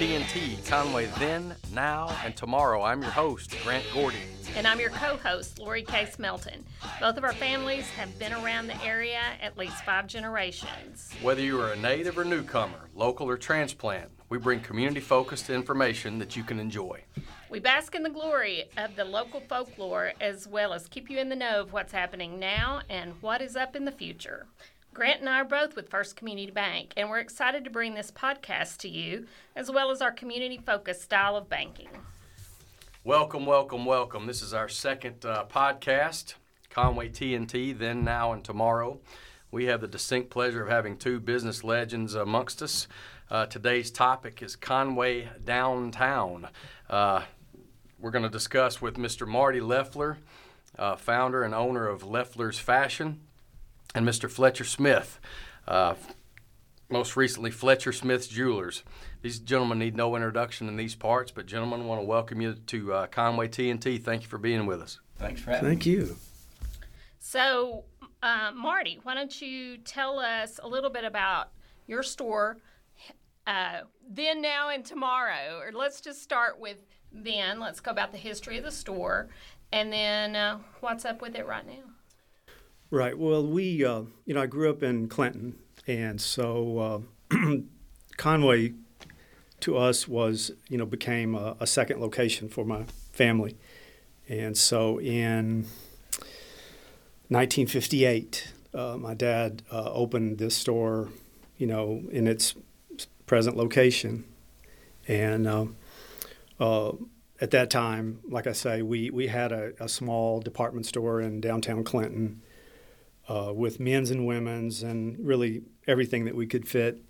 Welcome to Conway TNT, Conway then, now, and tomorrow. I'm your host, Grant Gordy. And I'm your co host, Lori Case Melton. Both of our families have been around the area at least five generations. Whether you are a native or newcomer, local or transplant, we bring community focused information that you can enjoy. We bask in the glory of the local folklore as well as keep you in the know of what's happening now and what is up in the future. Grant and I are both with First Community Bank, and we're excited to bring this podcast to you, as well as our community focused style of banking. Welcome, welcome, welcome. This is our second uh, podcast, Conway TNT, then, now, and tomorrow. We have the distinct pleasure of having two business legends amongst us. Uh, today's topic is Conway Downtown. Uh, we're going to discuss with Mr. Marty Leffler, uh, founder and owner of Leffler's Fashion and Mr. Fletcher Smith, uh, most recently Fletcher Smith's Jewelers. These gentlemen need no introduction in these parts, but gentlemen, I want to welcome you to uh, Conway TNT. Thank you for being with us. Thanks for having Thank me. you. So, uh, Marty, why don't you tell us a little bit about your store, uh, then, now, and tomorrow? Or let's just start with then. Let's go about the history of the store, and then uh, what's up with it right now. Right. Well, we, uh, you know, I grew up in Clinton, and so uh, Conway to us was, you know, became a, a, second location for my family. And so in 1958, uh, my dad uh, opened this store, you know, in its present location. And uh, uh, at that time, like I say, we, we had a, a small department store in downtown Clinton uh, with men's and women's and really everything that we could fit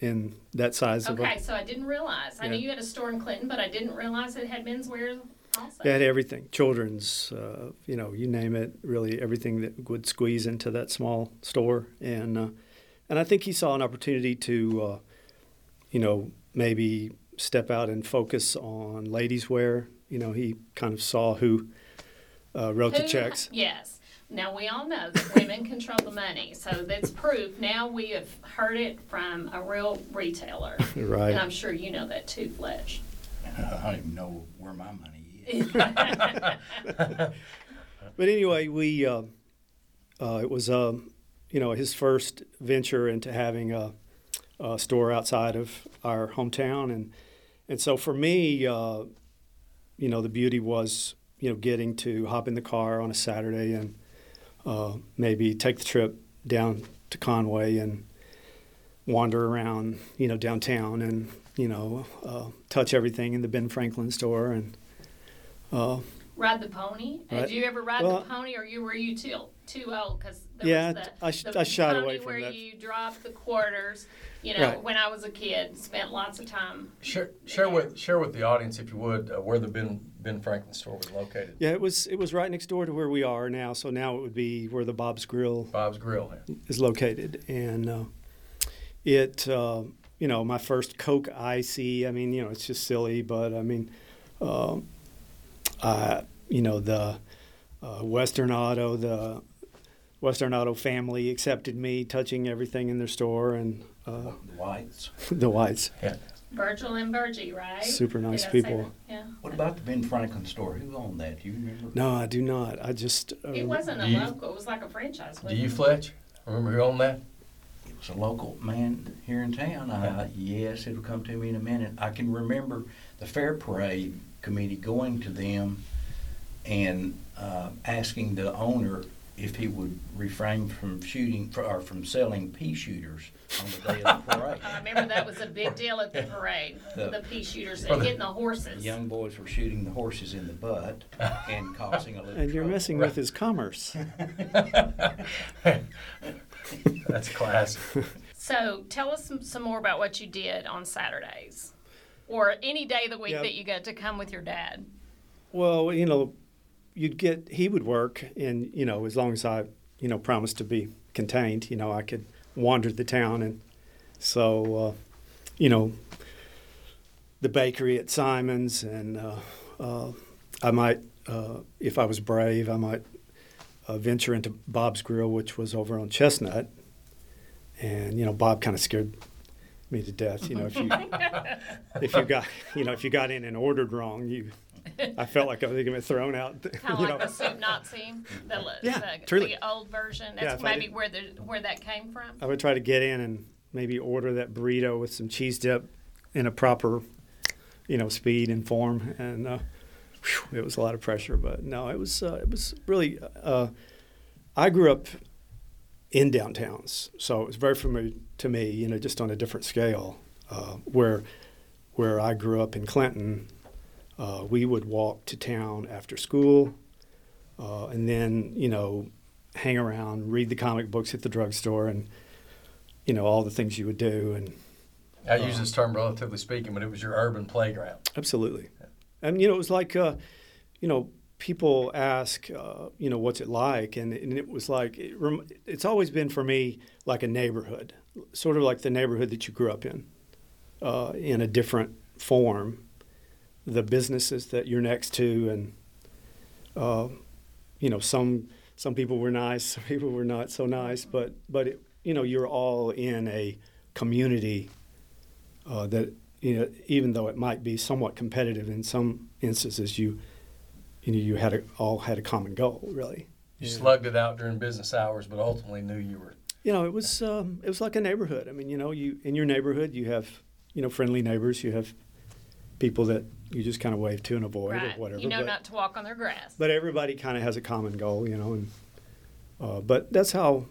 in that size okay, so I didn't realize. I Yeah. knew you had a store in Clinton, but I didn't realize it had menswear also. It had everything, children's, uh, you know, you name it, really everything that would squeeze into that small store. And uh, and I think he saw an opportunity to, uh, you know, maybe step out and focus on ladies' wear. You know, he kind of saw who uh, wrote the checks. Yes. Now we all know that women control the money, so that's proof. Now we have heard it from a real retailer, right? and I'm sure you know that too, Fletch. I don't even know where my money is. But anyway, we uh, uh, it was um, you know his first venture into having a, a store outside of our hometown, and and so for me, uh, you know, the beauty was you know getting to hop in the car on a Saturday and uh, maybe take the trip down to Conway and wander around you know downtown and you know uh, touch everything in the Ben Franklin store and. Uh, Ride the pony. Right. Did you ever ride Well- the pony, or you were you too too old? Because Yeah, was the, I sh- the I shied away from where that. you dropped the quarters. You know, Right. when I was a kid, spent lots of time. Share, share with share with the audience, if you would, uh, where the Ben Ben Franklin store was located. Yeah, it was it was right next door to where we are now. So now it would be where the Bob's Grill Bob's Grill. Here. is located, and uh, it uh, you know my first Coke icy. I mean, you know, it's just silly, but I mean, uh, I you know the uh, Western Auto the Western Auto family accepted me touching everything in their store, and uh, The Whites. the whites. Yeah. Virgil and Virgie, right? Super nice Did I say people. that? Yeah. What about the Ben Franklin store? Who owned that? Do you remember? No, I do not. I just uh, It wasn't a Do you- local. It was like a franchise. Do wasn't you, it? Fletch? Remember who owned that? It was a local man here in town. I, yes, it'll come to me in a minute. I can remember the fair parade committee going to them and uh, asking the owner if he would refrain from shooting or from selling pea shooters on the day of the parade. I remember that was a big deal at the parade. The- the pea shooters For and the- getting the horses. The young boys were shooting the horses in the butt and causing a little and you're trouble. messing with his commerce. That's classic. So tell us some, some more about what you did on Saturdays, or any day of the week Yeah. that you got to come with your dad. Well, you know, you'd get he would work, and you know, as long as I, you know, promised to be contained, you know, I could wander the town, and so, uh, you know, the bakery at Simon's, and uh, uh, I might, uh, if I was brave, I might uh, venture into Bob's Grill, which was over on Chestnut, and you know, Bob kind of scared me to death. You know, if you if you got you know if you got in and ordered wrong, you I felt like I was going to thrown out. Kind you of know. like the soup Nazi, the, Yeah, the, truly. the old version. That's I maybe where the where that came from. I would try to get in and maybe order that burrito with some cheese dip in a proper, you know, speed and form, and uh, whew, it was a lot of pressure. But no, it was uh, it was really. Uh, I grew up in downtowns, so it was very familiar to me. You know, just on a different scale. Uh, where where I grew up in Clinton, uh, we would walk to town after school, uh, and then you know hang around, read the comic books at the drugstore, and you know all the things you would do. And I use this term relatively speaking, but it was your urban playground. absolutely, and you know it was like, uh, you know, people ask, uh, you know, what's it like, and, and it was like it rem- it's always been for me like a neighborhood, sort of like the neighborhood that you grew up in, uh, in a different form. The businesses that you're next to, and uh, you know, some some people were nice, some people were not so nice, but but it, you know, you're all in a community uh, that you know, even though it might be somewhat competitive in some instances, you you know, you had a, all had a common goal, really. You Yeah. slugged it out during business hours, but ultimately knew you were. You know, it was um, it was like a neighborhood. I mean, you know, you in your neighborhood you have you know friendly neighbors, you have people that you just kind of wave to and avoid right. or whatever. You know but, not to walk on their grass. but everybody kind of has a common goal, you know, and uh, but that's how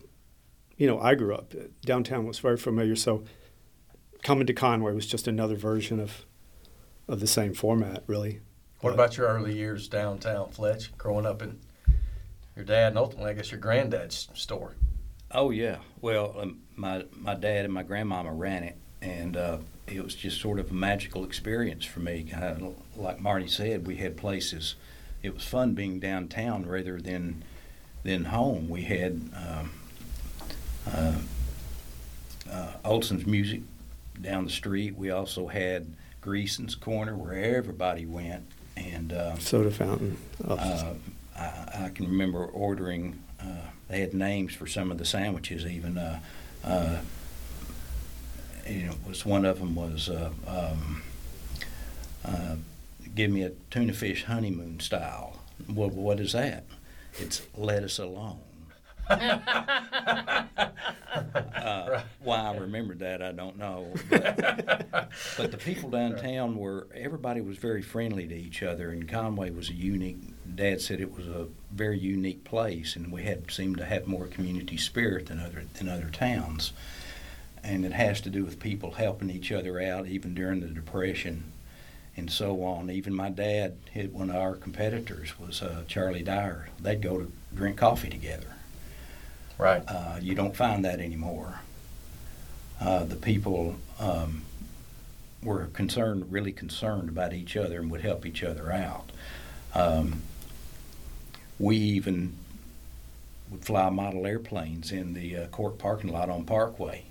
you know I grew up. Downtown was very familiar, so coming to Conway was just another version of of the same format, really. What But- about your early years downtown, Fletch? Growing up in your dad and ultimately, I guess, your granddad's store. Oh yeah. Well, um, my my dad and my grandmama ran it, and uh, it was just sort of a magical experience for me. Kind of like Marty said, we had places. It was fun being downtown rather than than home. We had um, uh, uh, Olson's Music down the street. We also had Greason's Corner where everybody went, and. Uh, Soda fountain. Oh, uh, I, I can remember ordering. Uh, they had names for some of the sandwiches. Even uh, uh, you know, was one of them was uh, um, uh, give me a tuna fish honeymoon style. Well, what is that? It's let us alone. Uh, why I remembered that, I don't know. But, but the people downtown were, everybody was very friendly to each other, and Conway was a unique, Dad said it was a very unique place, and we had seemed to have more community spirit than other, than other towns. And it has to do with people helping each other out, even during the Depression and so on. Even my dad, hit one of our competitors was uh, Charlie Dyer. They'd go to drink coffee together. Right. Uh, you don't find that anymore. Uh, the people um, were concerned, really concerned about each other and would help each other out. Um, we even would fly model airplanes in the uh, court parking lot on Parkway.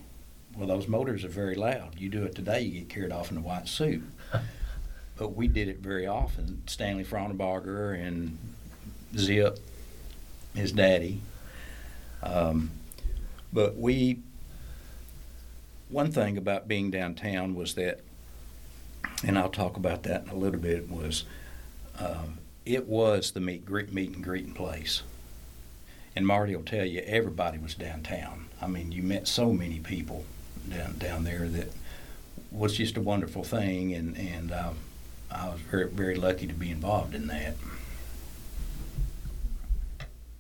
Well, those motors are very loud. You do it today, you get carried off in a white suit. but we did it very often. Stanley Frauenbarger and Zip, his daddy, um, but we, one thing about being downtown was that, and I'll talk about that in a little bit, was um, it was the meet, greet, meet and greeting place. And Marty will tell you, everybody was downtown. I mean, you met so many people down down there that was just a wonderful thing, and and um, I was very very lucky to be involved in that.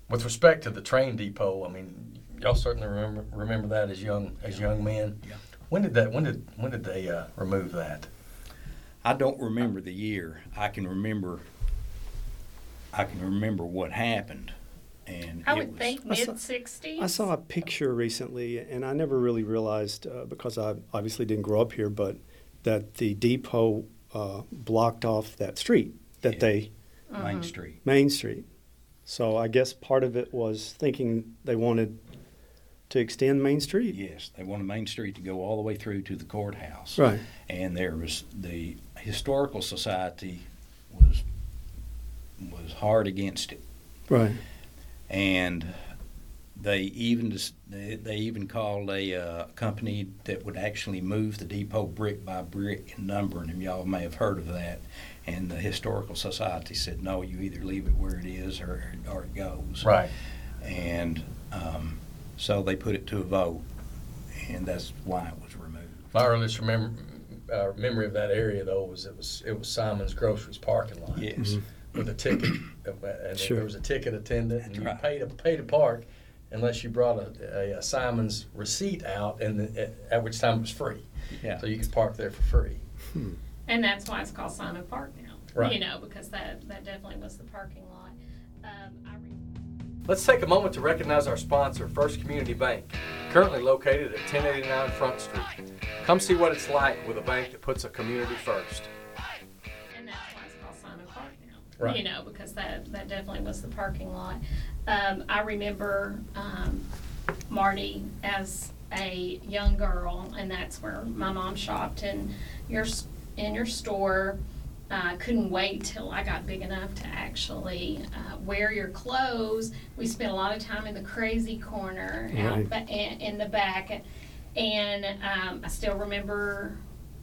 With respect to the train depot, I mean, y'all certainly remember remember that as young as young men. Yeah. When did that? When did when did they uh, remove that? I don't remember the year. I can remember. I can remember what happened, and I it would was, think I saw- mid '60s. I saw a picture recently, and I never really realized uh, because I obviously didn't grow up here, but that the depot uh, blocked off that street that Yeah. they Main Street. Main Street. So I guess part of it was thinking they wanted to extend Main Street. Yes, they wanted Main Street to go all the way through to the courthouse. Right. And there was the historical society was was hard against it, Right. And they even they, they even called a uh, company that would actually move the depot brick by brick and numbering them. Y'all may have heard of that. And the historical society said, no, you either leave it where it is or or it goes. Right. And um, so they put it to a vote, and that's why it was removed. My earliest remember, uh, memory of that area though was it was it was Simon's Groceries parking lot Yes. With a ticket, uh, and Sure. there was a ticket attendant, and you right. paid to pay to park unless you brought a, a, a Simon's receipt out, and the, at, at which time it was free, Yeah. so you could park there for free. And that's why it's called Simon Park now. Right. You know, because that, that definitely was the parking lot. Um, I re- Let's take a moment to recognize our sponsor, First Community Bank, currently located at 1089 Front Street. Come see what it's like with a bank that puts a community first. Right. You know, because that, that definitely was the parking lot. Um, I remember, um, Marty as a young girl, and that's where my mom shopped, and your, in your store, uh, couldn't wait till I got big enough to actually uh, wear your clothes. We spent a lot of time in the crazy corner out Right. ba- in, in the back, and um, I still remember.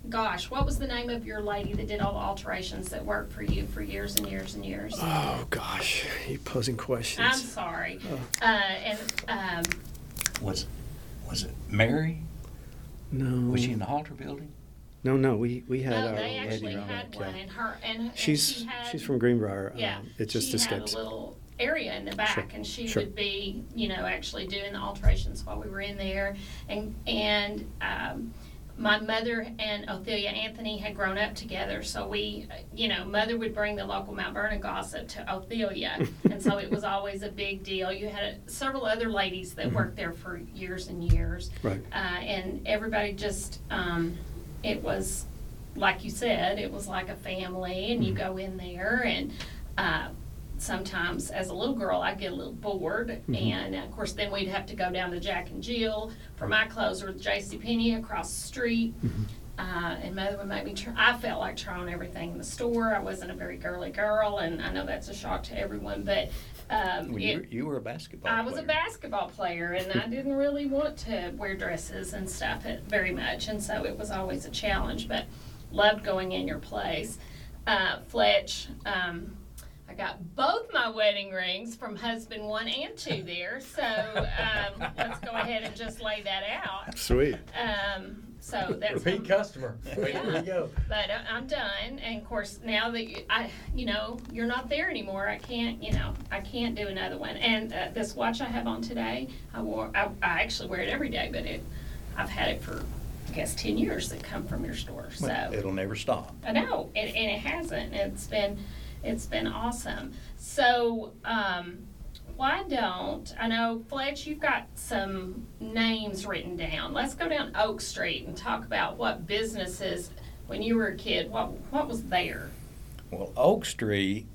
Gosh, what was the name of your lady that did all the alterations that worked for you for years and years and years? Oh gosh, you posing questions. I'm sorry. Oh. Uh, and um, Was was it Mary? no, Was she in the Halter building? no, no. We we had no, our. they own actually your had okay. one, and her and, and she's she had, she's from Greenbrier. Yeah, um, it just she escapes. had a little area in the back, Sure, and she sure. would be, you know, actually doing the alterations while we were in there, and and um, my mother and Ophelia Anthony had grown up together, so we, you know, mother would bring the local Mount Vernon gossip to Ophelia, and so it was always a big deal. You had several other ladies that worked there for years and years, Right. uh, and everybody just, um, it was, like you said, it was like a family, and you go in there, and uh, sometimes as a little girl, I'd get a little bored, and of course, then we'd have to go down to Jack and Jill for my clothes, or J.C. Penney across the street. Uh, and mother would make me try. I felt like trying everything in the store. I wasn't a very girly girl, and I know that's a shock to everyone, but um, Well, it- you, you were a basketball I was a basketball player, and I didn't really want to wear dresses and stuff very much, and so it was always a challenge. But loved going in your place. Uh, Fletch, um, I got both my wedding rings from husband one and two there, so um, let's go ahead and just lay that out. Sweet. Um, so that's Repeat customer. There you go. but I- I'm done, and of course now that you, I, you know, you're not there anymore, I can't, you know, I can't do another one. And uh, this watch I have on today, I wore, I, I actually wear it every day, but it, I've had it for, I guess, ten years that come from your store. So Well, It'll never stop. I know, and, and it hasn't. It's been, it's been awesome. So, um, why don't I know Fletch? You've got some names written down. Let's go down Oak Street and talk about what businesses when you were a kid. What what was there? Well, Oak Street,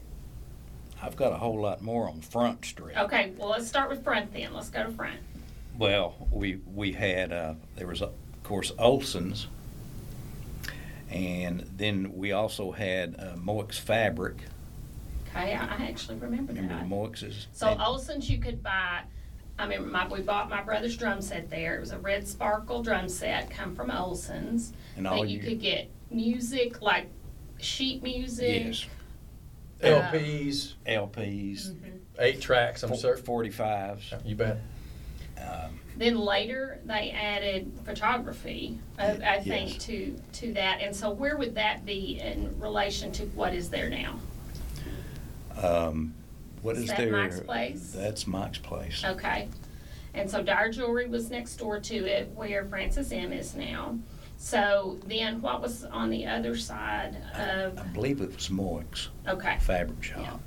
I've got a whole lot more on Front Street. Okay, well let's start with front then. Let's go to front. Well, we we had uh, there was of course Olson's, and then we also had uh, Moix Fabric. Okay, I, I actually remember, Remember the that. Moixes? So Olson's you could buy. I remember my, we bought my brother's drum set there. It was a red sparkle drum set, come from Olson's. and all that you your- could get music like sheet music. yes LPs, LPs, Mhm. eight tracks. I'm certain. forty fives. You bet. Um, Then later they added photography, I, I think, Yes. to to that. And so where would that be in relation to what is there now? Um, what Is is that there? Mike's Place? That's Mike's place. Okay. And so Dyer Jewelry was next door to it, where Francis M is now. So then, what was on the other side of? I believe it was Moix Okay. Fabric Shop,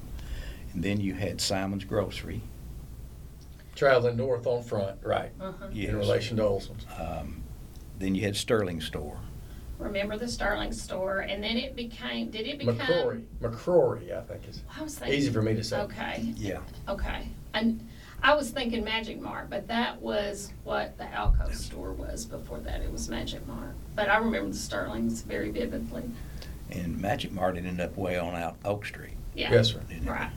and then you had Simon's Grocery. Traveling north on front, right? Uh-huh. Yes. In relation to Olson's. Um, then you had Sterling Store. Remember the Sterling store, and then it became. Did it become? McCrory. McCrory, I think is I was thinking. easy for me to say. Okay. Yeah. Okay. And I was thinking Magic Mart, but that was what the Alco store was before that. It was Magic Mart. But I remember the Sterlings very vividly. And Magic Mart ended up way on out Oak Street. Yeah. Yes, sir. didn't it? Right.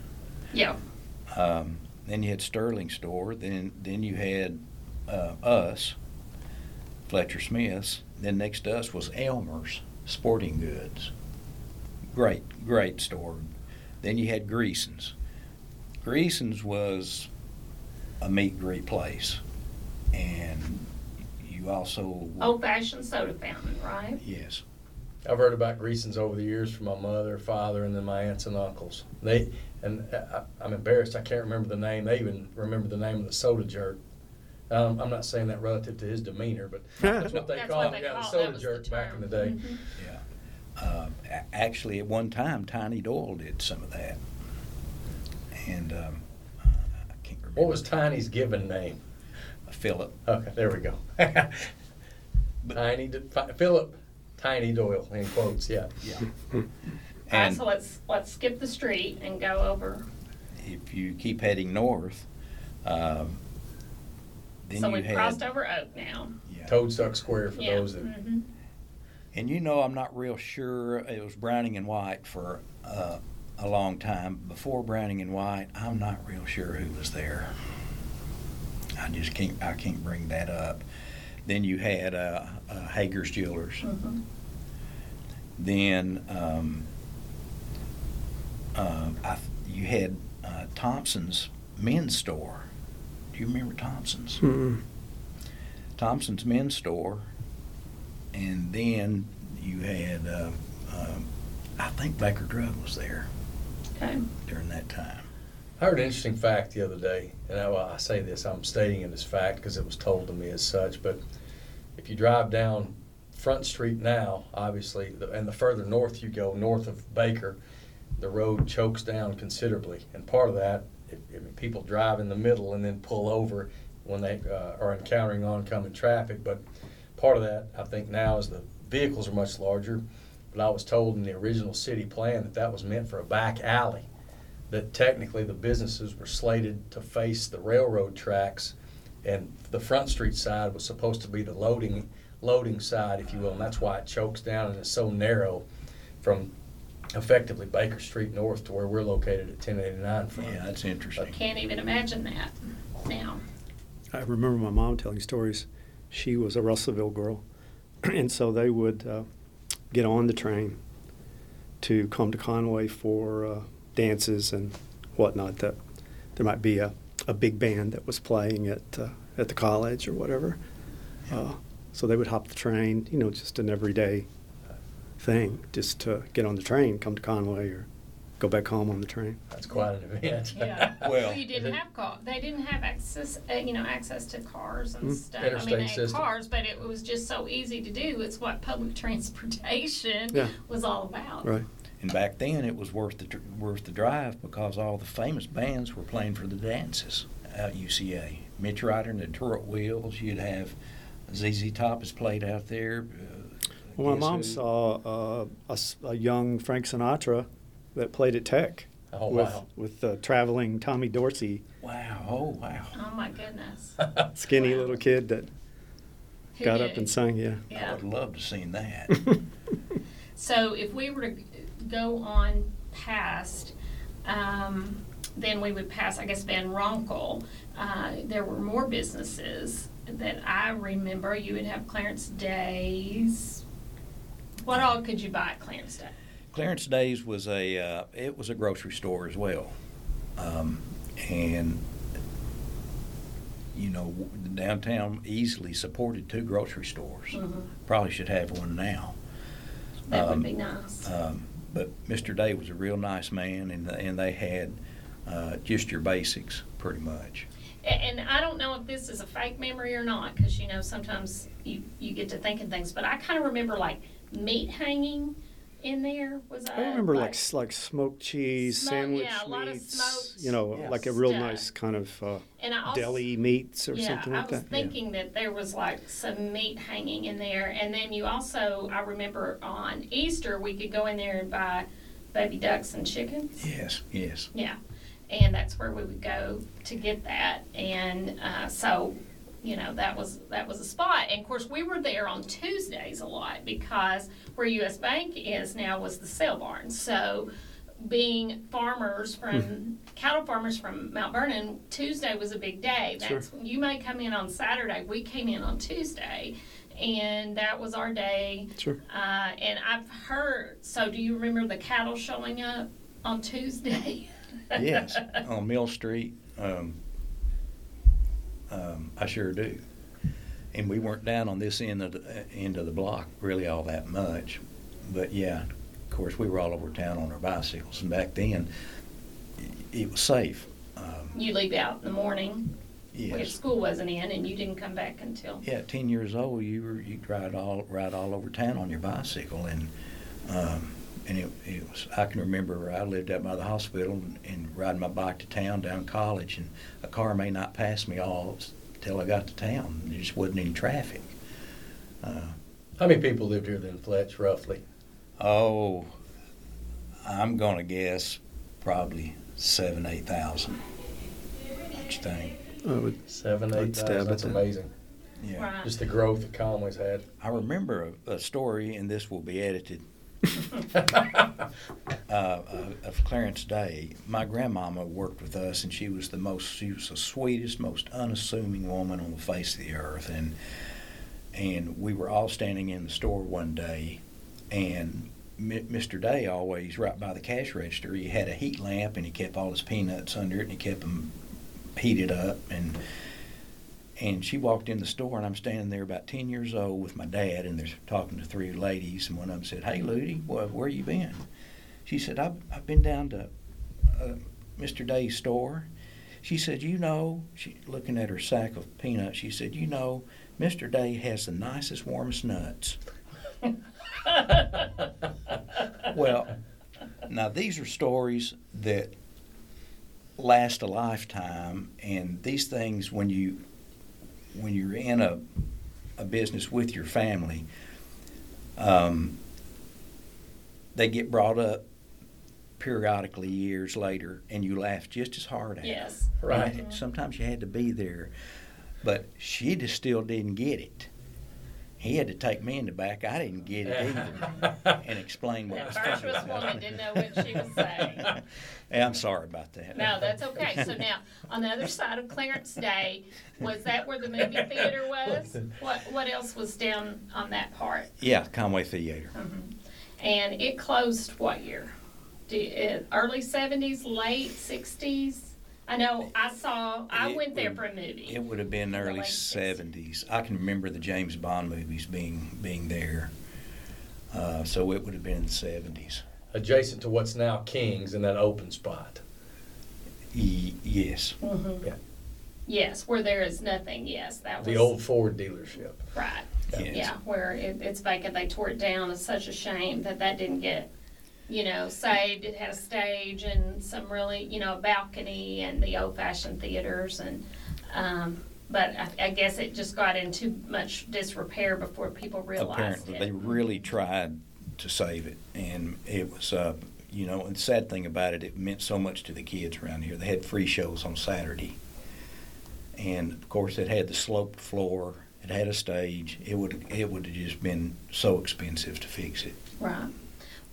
Yeah. Um, then you had Sterling Store. Then then you had uh, us, Fletcher Smith's. Then next to us was Elmer's Sporting Goods. Great, great store. Then you had Greason's. Greason's was a meat greet place, and you also Old fashioned soda fountain, right? yes. I've heard about Greason's over the years from my mother, father, and then my aunts and uncles. They and uh, I, I'm embarrassed. I can't remember the name. They even remember the name of the soda jerk. Um, I'm not saying that relative to his demeanor, but that's what they That's call what him. they Yeah, the call- that soda was the jerk back in the term. day. Mhm. Yeah. A- actually, at one time, Tiny Doyle did some of that, and um, uh, I can't remember. What was Tiny's given name? Philip? Okay, there we go. Tiny D- Fi- Philip Tiny Doyle in quotes. Yeah. Yeah. All right, And so let's let's skip the street and go over. if you keep heading north, um, then so you we've had. crossed over Oak now. Yeah. Toadsuck Square for yeah. those that. mhm. And you know, I'm not real sure. It was Browning and White for uh, a long time. Before Browning and White, I'm not real sure who was there. I just can't. I can't bring that up. Then you had uh, uh, Hager's Jewelers. Mhm. Then um, uh, I, you had uh, Thompson's men's store. Do you remember Thompson's? Mm-mm. Thompson's men's store, and then you had, uh, um, I think Baker Drug was there Okay. during that time. I heard an interesting fact the other day, and I, well, I say this, I'm stating it as fact because it was told to me as such. But if you drive down Front Street now, obviously, and the further north you go, north of Baker, the road chokes down considerably. And part of that, it, I mean, people drive in the middle and then pull over when they uh, are encountering oncoming traffic. But part of that, I think, now is the vehicles are much larger. But I was told in the original city plan that that was meant for a back alley that technically the businesses were slated to face the railroad tracks and the front street side was supposed to be the loading loading side if you will and that's why it chokes down and it's so narrow from effectively Baker Street north to where we're located at 1089 front. Yeah, that's interesting. I can't even imagine that now. I remember my mom telling stories. She was a Russellville girl, and so they would uh, get on the train to come to Conway for uh, dances and whatnot. That there might be a, a big band that was playing at uh, at the college or whatever. Uh, so they would hop the train, you know, just an everyday thing, just to get on the train, come to Conway, or go back home on the train. That's quite an event. Yeah. Well- you didn't have car. They didn't have access, uh, you know, access to cars and Mm. stuff. I mean, they had system. cars, but it was just so easy to do. It's what public transportation Yeah. was all about. Right. And back then, it was worth the dr- worth the drive because all the famous bands were playing for the dances out at UCA. Mitch Ryder and the Detroit Wheels. You'd have ZZ Top is played out there. Well, my mom Who. saw uh, a, s- a young Frank Sinatra that played at Tech Oh with wow. with uh, traveling Tommy Dorsey, Wow! Oh wow! Oh my goodness. skinny Wow. little kid that Who got did up and sang. Yeah. I would love to seen that. So if we were to go on past, um, then we would pass, I guess, Van Ronkel. Uh, there were more businesses that I remember. You would have Clarence Days. What all could you buy at Clarence Day? Clarence Days was a uh, it was a grocery store as well, um, and you know the downtown easily supported two grocery stores. Mhm. Probably should have one now. That Um, would be nice. Um, but Mr. Day was a real nice man, and and they had uh, just your basics pretty much. A- And I don't know if this is a fake memory or not, because you know sometimes you, you get to thinking things. But I kind of remember like meat hanging in there. Was I remember like s- like smoked cheese, Smoke- sandwich yeah, a lot of meats. smoked You know, Yeah. like a real stuff. nice kind of uh, and I also, deli meats or yeah, something like that. I was that. thinking that there was like some meat hanging in there, and then you also I remember on Easter we could go in there and buy baby ducks and chickens. Yes, yes. Yeah, and that's where we would go to get that, and uh, so you know that was that was a spot. And of course, we were there on Tuesdays a lot because where U.S. Bank is now was the sale barn. So being farmers from cattle farmers from Mount Vernon, Tuesday was a big day. Sure. You may come in on Saturday. We came in on Tuesday, and that was our day. Sure. Uh, and I've heard. So, do you remember the cattle showing up on Tuesday? Yes, on Mill Street. Um, um, I sure do. And we weren't down on this end of the end of the block really all that much, but yeah, of course we were all over town on our bicycles, and back then it was safe. Um, You leave out in the morning yes. school wasn't in, and you didn't come back until. Yeah, at ten years old, you were you ride all ride all over town on your bicycle, and um, and it, it was. I can remember I lived out by the hospital and, and riding my bike to town down college, and a car may not pass me all till I got to town. There just wasn't any traffic. Uh, How many people lived here then, Fletch, roughly? oh, I'm gonna guess probably seven, eight thousand. What you think? I would, Seven, I'd eight stab thousand. at That's amazing. Yeah. Right. Just the growth that Conway's had. I remember a, a story, and this will be edited. uh, of Clarence Day. My grandmama worked with us, and she was the most, she was the sweetest, most unassuming woman on the face of the earth. And and we were all standing in the store one day, and M- Mr. Day always right by the cash register. He had a heat lamp, and he kept all his peanuts under it, and he kept them heated up. And and she walked in the store, and I'm standing there about 10 years old with my dad, and they're talking to three ladies, and one of them said, Hey, Ludi, well, where you been? She said, I've, I've been down to uh, Mr. Day's store. She said, You know, she, looking at her sack of peanuts, she said, You know, Mr. Day has the nicest, warmest nuts. Well, now these are stories that last a lifetime, and these things, when you when you're in a a business with your family, um, they get brought up periodically years later, and you laugh just as hard at. Yes. Right. Sometimes you had to be there, but she just still didn't get it. He had to take me in the back. I didn't get it either, and explain what That was virtuous funny. woman didn't know what she was saying. Yeah, I'm sorry about that. No, that's okay. So now, on the other side of Clarence Day, was that where the movie theater was? What What else was down on that part? Yeah, Conway Theater. And it closed what year? Do, uh, early seventies, late sixties? I know I saw. I It went there would- for a movie. It would have been The early '70s. I can remember the James Bond movies being being there, uh, so it would have been in the '70s. Adjacent to what's now King's in that open spot. Y- yes. Mhm. Yeah. Yes, where there is nothing. Yes, that was The old Ford dealership. right. Yes. Yeah, where it, it's vacant. They tore it down. It's such a shame that that didn't get, you know, saved. It had a stage and some really, you know, a balcony and the old-fashioned theaters and, um, but I, I guess it just got in too much disrepair before people realized Apparently, it. they really tried to save it, and it was, uh, you know, and the sad thing about it, it meant so much to the kids around here. They had free shows on Saturday, and of course, it had the sloped floor. It had a stage. It would it would have just been so expensive to fix it. Right.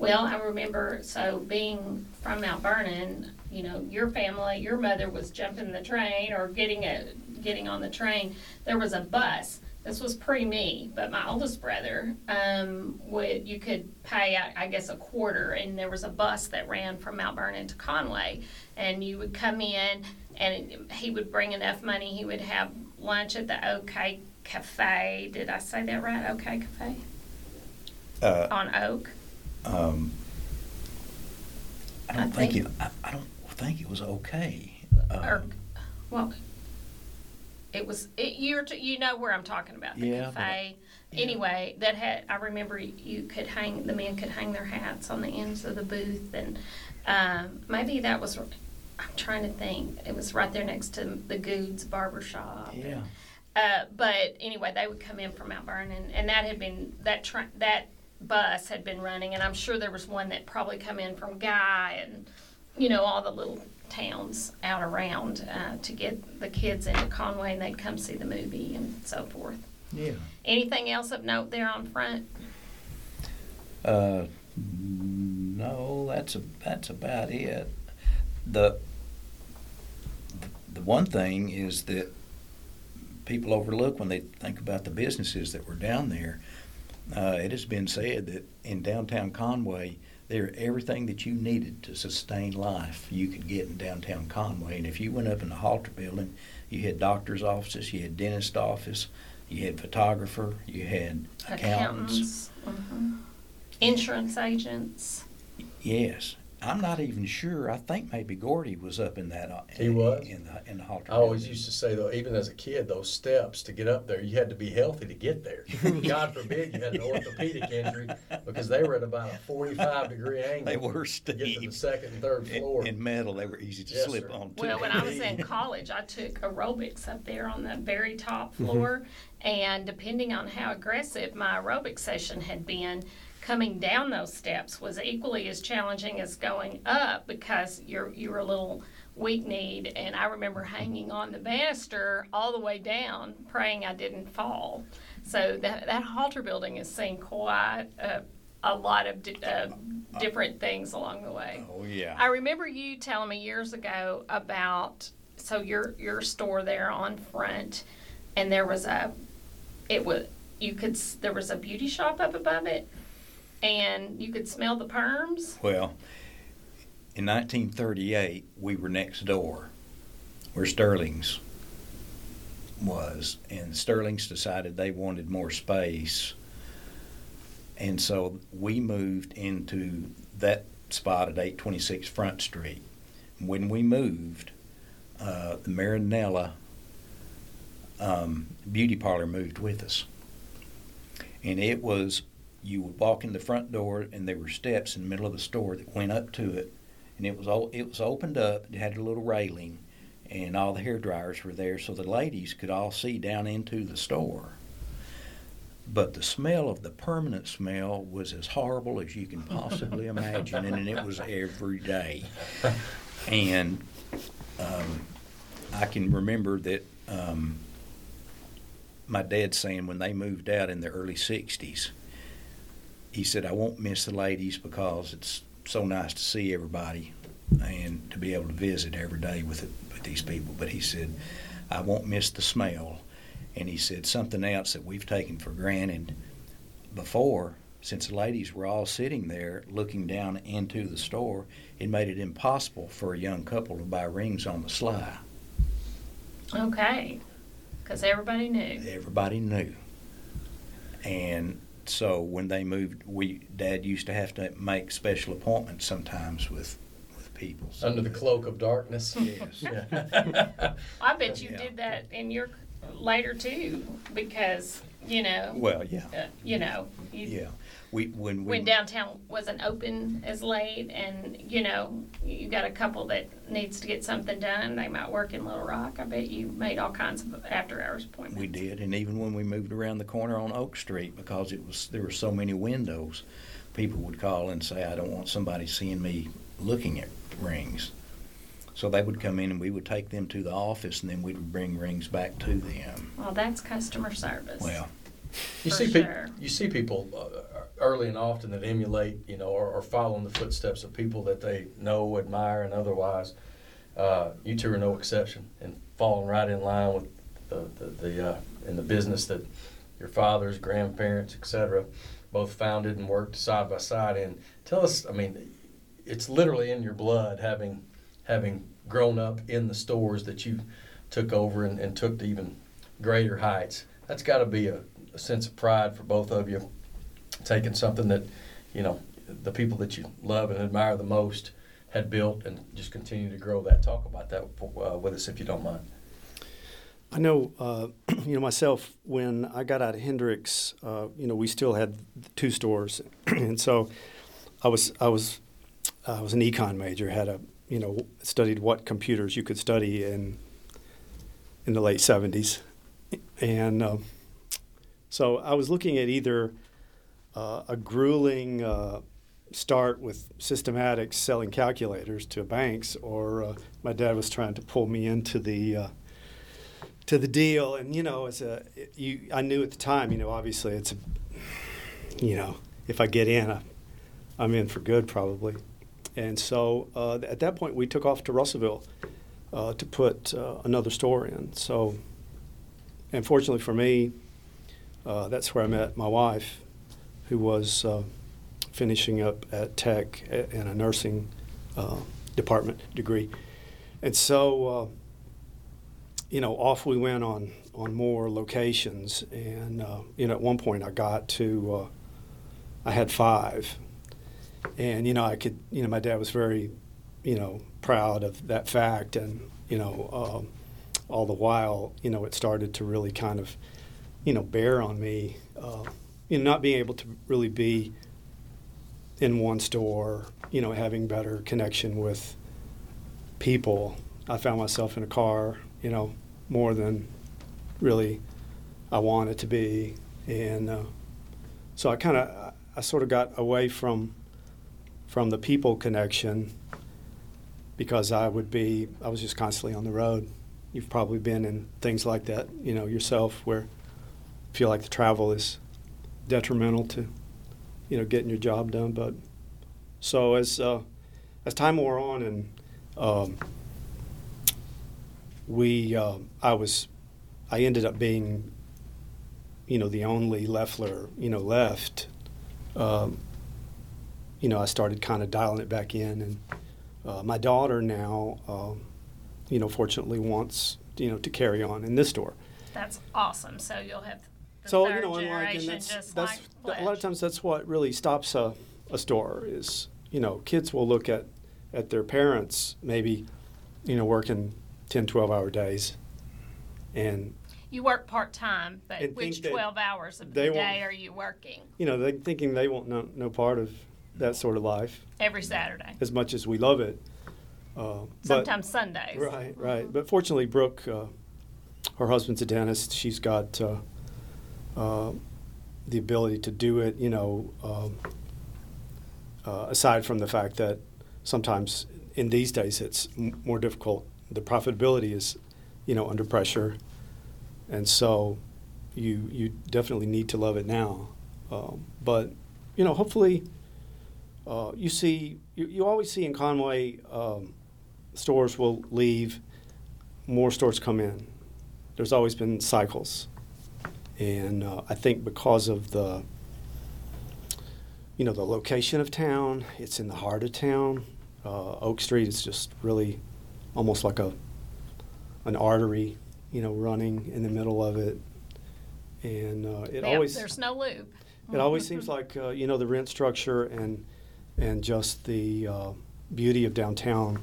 Well, I remember, so being from Mount Vernon, you know, your family, your mother was jumping the train or getting a, getting on the train. There was a bus. This was pre me, but my oldest brother, um, would, you could pay, I, I guess, a quarter, and there was a bus that ran from Mount Vernon to Conway. And you would come in, and he would bring enough money, he would have lunch at the OK Cafe. Did I say that right? OK Cafe? Uh, On Oak? Um, I I don't think, think- it. I, I don't think it was okay. or Um, well, it was it, you're t- you know where I'm talking about the Yeah, but- cafe. yeah. Anyway, that had I remember you could hang the men could hang their hats on the ends of the booth, and um, maybe that was. I'm trying to think. It was right there next to the Goods Barber Shop. yeah. Uh, but anyway, they would come in from Mount Vernon, and that had been that tra- that bus had been running, and I'm sure there was one that probably come in from Guy and you know all the little towns out around uh, to get the kids into Conway, and they'd come see the movie and so forth. Yeah. Anything else of note there on front? Uh, no, that's a, that's about it. The the one thing is that people overlook when they think about the businesses that were down there. Uh, it has been said that in downtown Conway, there everything that you needed to sustain life you could get in downtown Conway. And if you went up in the Halter building, you had doctor's offices, you had dentist office, you had photographer, you had accountants. Accountants. mhm. Insurance agents. Yes, I'm not even sure. I think maybe Gordy was up in that. uh, He was? in the in the Halter. I always used to say though, even as a kid, those steps to get up there, you had to be healthy to get there. God forbid you had an orthopedic injury because they were at about a 45 degree angle. They were to get to the second and third floor. In, in metal, they were easy to Yes, slip sir. on. too. Well, when I was in college, I took aerobics up there on the very top Mm-hmm. floor. And depending on how aggressive my aerobic session had been, coming down those steps was equally as challenging as going up because you're you were a little weak kneed. And I remember hanging on the banister all the way down, praying I didn't fall. So that that halter building has seen quite a, a lot of di- uh, different things along the way. oh yeah. I remember you telling me years ago about so your your store there on front, and there was a, it was you could there was a beauty shop up above it, and you could smell the perms. Well, in 1938, we were next door where Sterling's was, and Sterling's decided they wanted more space. And so we moved into that spot at 826 Front Street. When we moved, uh, the Marinella um, beauty parlor moved with us. And it was you would walk in the front door and there were steps in the middle of the store that went up to it and it was all it was opened up it had a little railing and all the hair dryers were there so the ladies could all see down into the store. But the smell of the permanent smell was as horrible as you can possibly imagine and it was every day. And um, i can remember that um, my dad saying when they moved out in the early 60s he said, I won't miss the ladies because it's so nice to see everybody and to be able to visit every day with, it, with these people. But he said, I won't miss the smell. And he said, something else that we've taken for granted before, since the ladies were all sitting there looking down into the store, it made it impossible for a young couple to buy rings on the sly. Okay, because everybody knew. Everybody knew. And so when they moved, we Dad used to have to make special appointments sometimes with with people. So Under the cloak of darkness. Yes. I bet you Yeah. did that in your later too, because you know, Well, yeah, uh, you know, you, yeah. We when we when downtown wasn't open as late and you know you got a couple that needs to get something done they might work in little rock i bet you made all kinds of after hours appointments we did, and even when we moved around the corner on Oak Street, because it was there were so many windows, people would call and say, "I don't want somebody seeing me looking at rings." So they would come in and we would take them to the office, and then we would bring rings back to them. well that's customer service Well, You see people. sure. You see people uh, early and often that emulate, you know, or, or follow in the footsteps of people that they know, admire, and otherwise. Uh, you two are no exception, and falling right in line with the the, the uh, in the business that your fathers, grandparents, etc., both founded and worked side by side in. Tell us, I mean, it's literally in your blood, having having grown up in the stores that you took over and, and took to even greater heights. That's got to be a, a sense of pride for both of you, taking something that, you know, the people that you love and admire the most had built and just continue to grow that. Talk about that uh, with us if you don't mind. I know, uh, you know, myself when I got out of Hendrix, uh, you know, we still had two stores, and so I was I was I was an econ major, had a you know studied what computers you could study in in the late '70s, and um, so I was looking at either uh, a grueling uh, start with systematics selling calculators to banks, or uh, my dad was trying to pull me into the uh, to the deal. And you know, as a you, I knew at the time, you know, obviously it's a, you know, if I get in, I, I'm in for good probably. And so uh, at that point, we took off to Russellville uh, to put another store in. So, and fortunately for me, that's where I met my wife, who was uh, finishing up at Tech in a nursing uh, department degree. And so, uh, you know, off we went on on more locations. And uh, you know, at one point, I got to uh, I had five, and you know, I could you know, my dad was very you know proud of that fact, and you know, um, all the while, you know, it started to really kind of you know bear on me, uh, not being able to really be in one store, you know, having better connection with people. I found myself in a car, you know, more than really I wanted to be, and uh, so I kind of, I sort of got away from from the people connection because I would be, I was just constantly on the road. You've probably been in things like that, you know, yourself, where you feel like the travel is detrimental to, you know, getting your job done. But so as uh, as time wore on and um, we, uh, I was, I ended up being, you know, the only Leffler, you know, left. Um, you know, I started kind of dialing it back in, and uh, my daughter now, um, you know, fortunately wants, you know, to carry on in this store. That's awesome. So you'll have so you know, and like, and that's, that's like a lot of times that's what really stops a, a store is you know kids will look at at their parents maybe you know working 10 12 hour days and You work part time, but which 12 hours of the day are you working? you know they thinking they want no, no part of that sort of life Every Saturday. as much as we love it uh, but- Sometimes Sundays. Right, right. But fortunately, Brooke, uh, her husband's a dentist. She's got uh, uh, the ability to do it. You know, um, uh, aside from the fact that sometimes in these days it's m- more difficult. The profitability is, you know, under pressure, and so you you definitely need to love it now. Um, but you know, hopefully, uh, you see you, you always see in Conway. Um, stores will leave, more stores come in. There's always been cycles. And uh, I think because of the, you know, the location of town, it's in the heart of town. Uh, Oak Street is just really almost like a, an artery, you know, running in the middle of it. And uh, it Yep, always There's no loop. it always seems like uh, you know the rent structure and and just the uh, beauty of downtown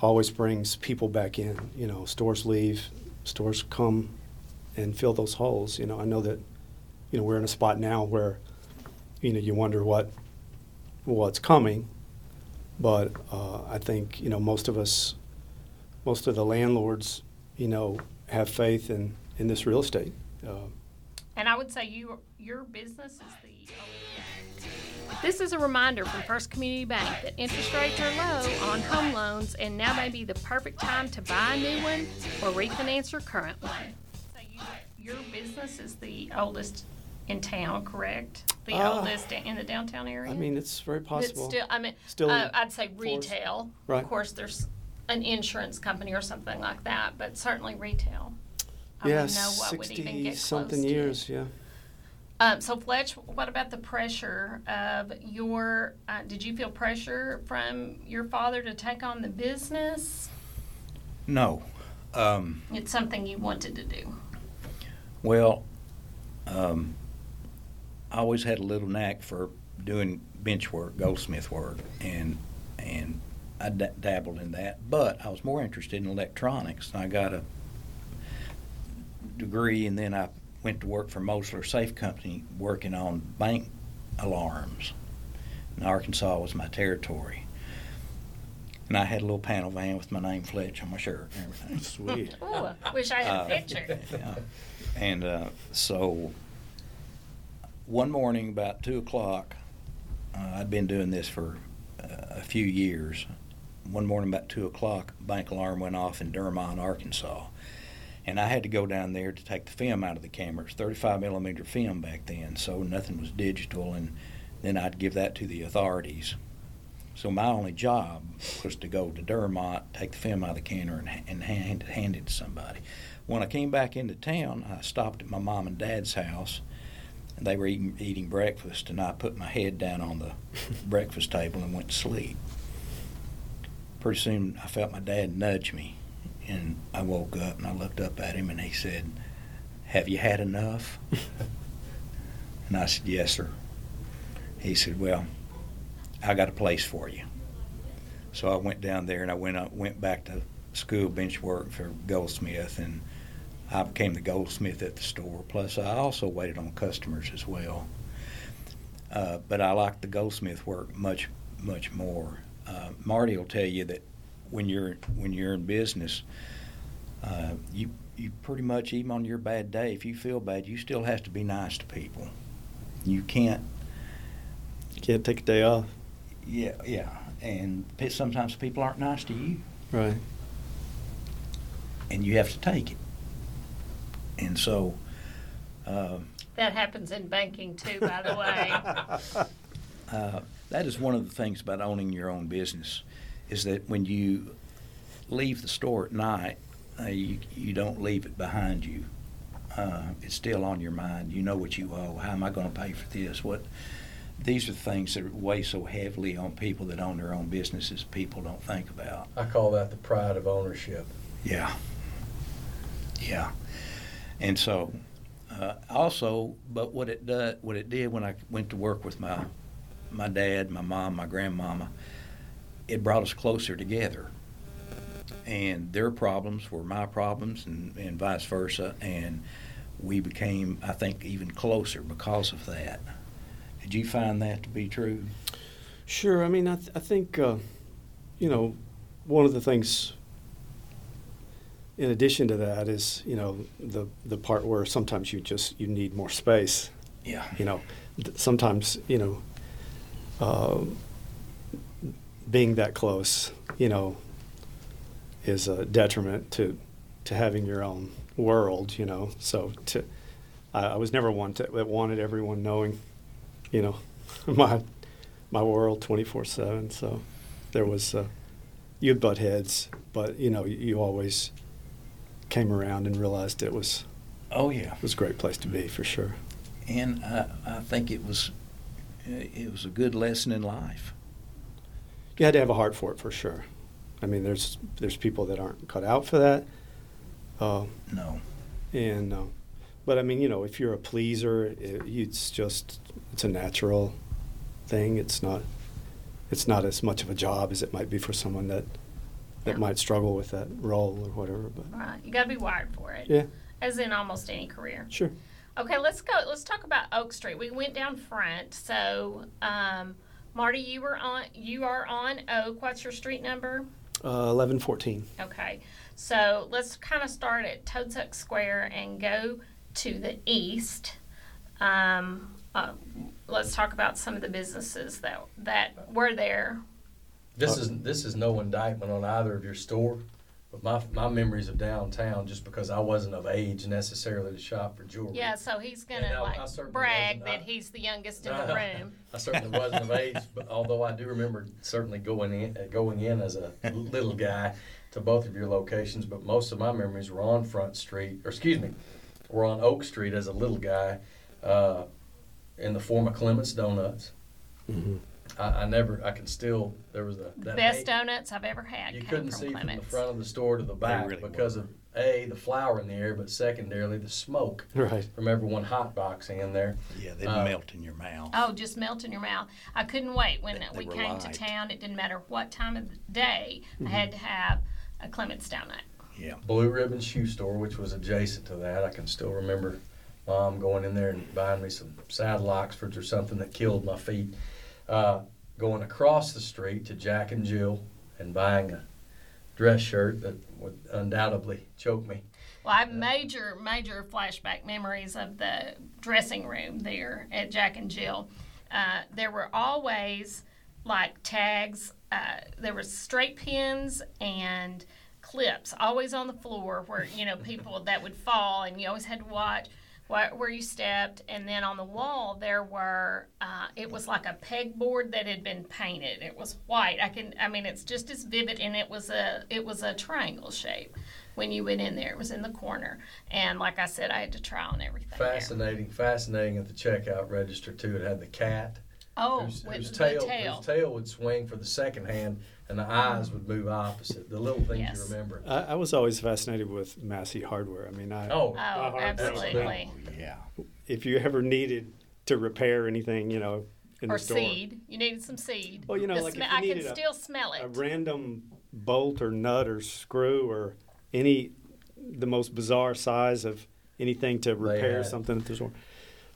always brings people back in. You know, stores leave, stores come and fill those holes. You know, I know that you know we're in a spot now where you know you wonder what what's coming, but uh, I think you know most of us, most of the landlords, you know, have faith in in this real estate. Uh, And I would say you, your business is the. This is a reminder from First Community Bank that interest rates are low on home loans, and now may be the perfect time to buy a new one or refinance your current one. So you, your business is the oldest in town, correct? The Ah. oldest in the downtown area. I mean, it's very It's possible. still, I mean, still uh, I'd say retail. Right. Of course, there's an insurance company or something like that, but certainly retail. I yeah, wouldn't know what would even sixty get something close to it. years. Yeah. Um, so Fletch, what about the pressure of your? Uh, did you feel pressure from your father to take on the business? No. Um, It's something you wanted to do. Well, um, I always had a little knack for doing bench work, goldsmith work, and and I d- dabbled in that. But I was more interested in electronics. I got a degree, and then I went to work for Mosler Safe Company, working on bank alarms. And Arkansas was my territory. And I had a little panel van with my name Fletch on my shirt and everything. Sweet. Ooh, wish I had a Uh, picture. yeah. And uh, so one morning about two o'clock, uh, I'd been doing this for uh, a few years. One morning about two o'clock, bank alarm went off in Dermott, Arkansas. And I had to go down there to take the film out of the camera. It was 35 millimeter film back then, so nothing was digital. And then I'd give that to the authorities. So my only job was to go to Dermott, take the film out of the canner, and, and hand, hand it to somebody. When I came back into town, I stopped at my mom and dad's house, and they were eating, eating breakfast, and I put my head down on the breakfast table and went to sleep. Pretty soon, I felt my dad nudge me, and I woke up and I looked up at him, and he said, "Have you had enough?" and I said, "Yes, sir." He said, "Well." I got a place for you. So I went down there and I went up, went back to school bench work for Goldsmith and I became the goldsmith at the store. Plus, I also waited on customers as well. Uh, but I like the goldsmith work much, much more. Uh, Marty will tell you that when you're when you're in business, uh, you you pretty much even on your bad day, if you feel bad, you still have to be nice to people. You can't. You can't take a day off. Yeah, yeah, and sometimes people aren't nice to you. Right. And you have to take it. And so. Uh, that happens in banking too, by the way. uh, that is one of the things about owning your own business, is that when you leave the store at night, uh, you, you don't leave it behind you. Uh, it's still on your mind. You know what you owe. How am I going to pay for this? What these are things that weigh so heavily on people that own their own businesses people don't think about. I call that the pride of ownership. Yeah. Yeah. And so, uh, also, but what it did, what it did when I went to work with my my dad, my mom, my grandmama, it brought us closer together. And their problems were my problems, and, and vice versa. And we became, I think, even closer because of that. Did you find that to be true? Sure. I mean, I, th- I think, uh, you know, one of the things in addition to that is, you know, the, the part where sometimes you just, you need more space. Yeah. You know, th- sometimes, you know, uh, being that close, you know, is a detriment to, to having your own world, you know. So to, I, I was never one to, that wanted everyone knowing you know, my my world 24 seven. So there was uh, you'd butt heads, but you know, you, you always came around and realized it was. Oh yeah, it was a great place to be for sure. And I, I think it was it was a good lesson in life. You had to have a heart for it for sure. I mean, there's there's people that aren't cut out for that. Uh, no. And uh, but I mean, you know, if you're a pleaser, it, it's just it's a natural thing. It's not it's not as much of a job as it might be for someone that that yeah. might struggle with that role or whatever. But right, you got to be wired for it. Yeah, as in almost any career. Sure. Okay, let's go. Let's talk about Oak Street. We went down front. So, um, Marty, you were on. You are on Oak. What's your street number? Uh, Eleven fourteen. Okay, so let's kind of start at Toadsuck Square and go to the east. Um, uh, let's talk about some of the businesses that that were there. This uh, is this is no indictment on either of your store, but my my memories of downtown, just because I wasn't of age necessarily to shop for jewelry. Yeah, so he's gonna I, like I brag that he's the youngest in the room. I certainly wasn't of age, but although I do remember certainly going in uh, going in as a little guy to both of your locations, but most of my memories were on Front Street, or excuse me, were on Oak Street as a little guy. Uh, in the form of Clements Donuts. Mm-hmm. Mm-hmm. I, I, never, I can still, there was a that best donuts I've ever had. You couldn't see Clements. from the front of the store to the back really because were. of a the flour in the air, but secondarily the smoke right. from everyone hot boxing in there. Yeah, they uh, melt in your mouth. Oh, just melt in your mouth. I couldn't wait when they, we came light. to town. It didn't matter what time of the day. Mm-hmm. I had to have a Clements donut. Yeah. Blue Ribbon Shoe Store, which was adjacent to that, I can still remember mom going in there and buying me some saddle Oxfords or something that killed my feet. Uh, going across the street to Jack and Jill and buying a dress shirt that would undoubtedly choke me. Well, I have major, major flashback memories of the dressing room there at Jack and Jill. Uh, there were always like tags. Uh, there were straight pins and clips always on the floor where you know people that would fall, and you always had to watch where you stepped, and then on the wall there were uh, it was like a pegboard that had been painted. It was white. I can I mean it's just as vivid, and it was a it was a triangle shape. When you went in there, it was in the corner, and like I said, I had to try on everything. there. Fascinating, fascinating at the checkout register too. It had the cat Oh, whose, with whose the tail, tail. whose tail would swing for the second hand, and the eyes would move opposite. The little things Yes. you remember. I, I was always fascinated with Massey hardware. I mean, I, Oh, Oh, hard- absolutely. Yeah. if you ever needed to repair anything, you know, in Or the store, seed. You needed some seed. Well, you know, The like if sme- you I can needed a- still smell it. a random bolt or nut or screw or any the most bizarre size of anything to repair something at the store.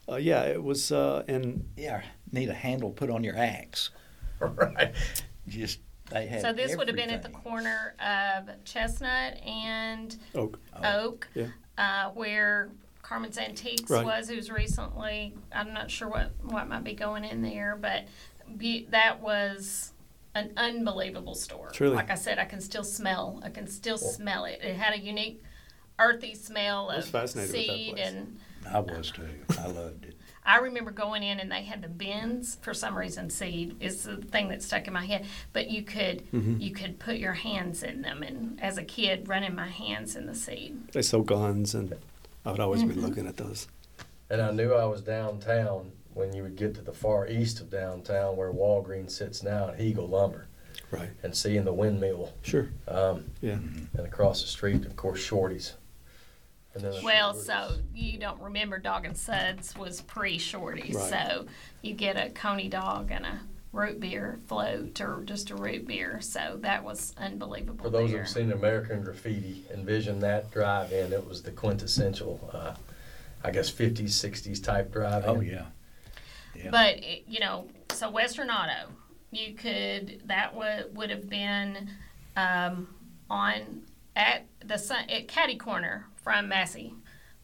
Uh, yeah, it was, uh, and Yeah. Need a handle put on your axe. right. Just they had. So this would have been at the corner of Chestnut and oak. Oak, Yeah. uh, where Carmen's Antiques Right. was, who's recently, I'm not sure what, what might be going in there, but be, that was an unbelievable store. Truly. Like I said, I can still smell, I can still smell it. It had a unique earthy smell of fascinated with seed place. and I was too. I loved it. I remember going in and they had the bins for some reason. Seed is the thing that stuck in my head. But you could Mm-hmm. you could put your hands in them, and as a kid, running my hands in the seed. They sold guns, and I would always Mm-hmm. be looking at those. And I knew I was downtown when you would get to the far east of downtown where Walgreens sits now at Eagle Lumber Right. and seeing the windmill. Sure. Um, Yeah. and across the street, of course, Shorty's. And then Well, Shorty's. so you don't remember Dog and Suds was pre Shorty, Right. so you get a coney dog and a root beer float or just a root beer. So that was unbelievable. For those there. who've seen American Graffiti, envision that drive-in. It was the quintessential, uh, I guess, 50s, 60s type drive-in. Oh yeah. Yeah. But you know, so Western Auto, you could that would would have been um, on at the sun at Caddy Corner from Massey.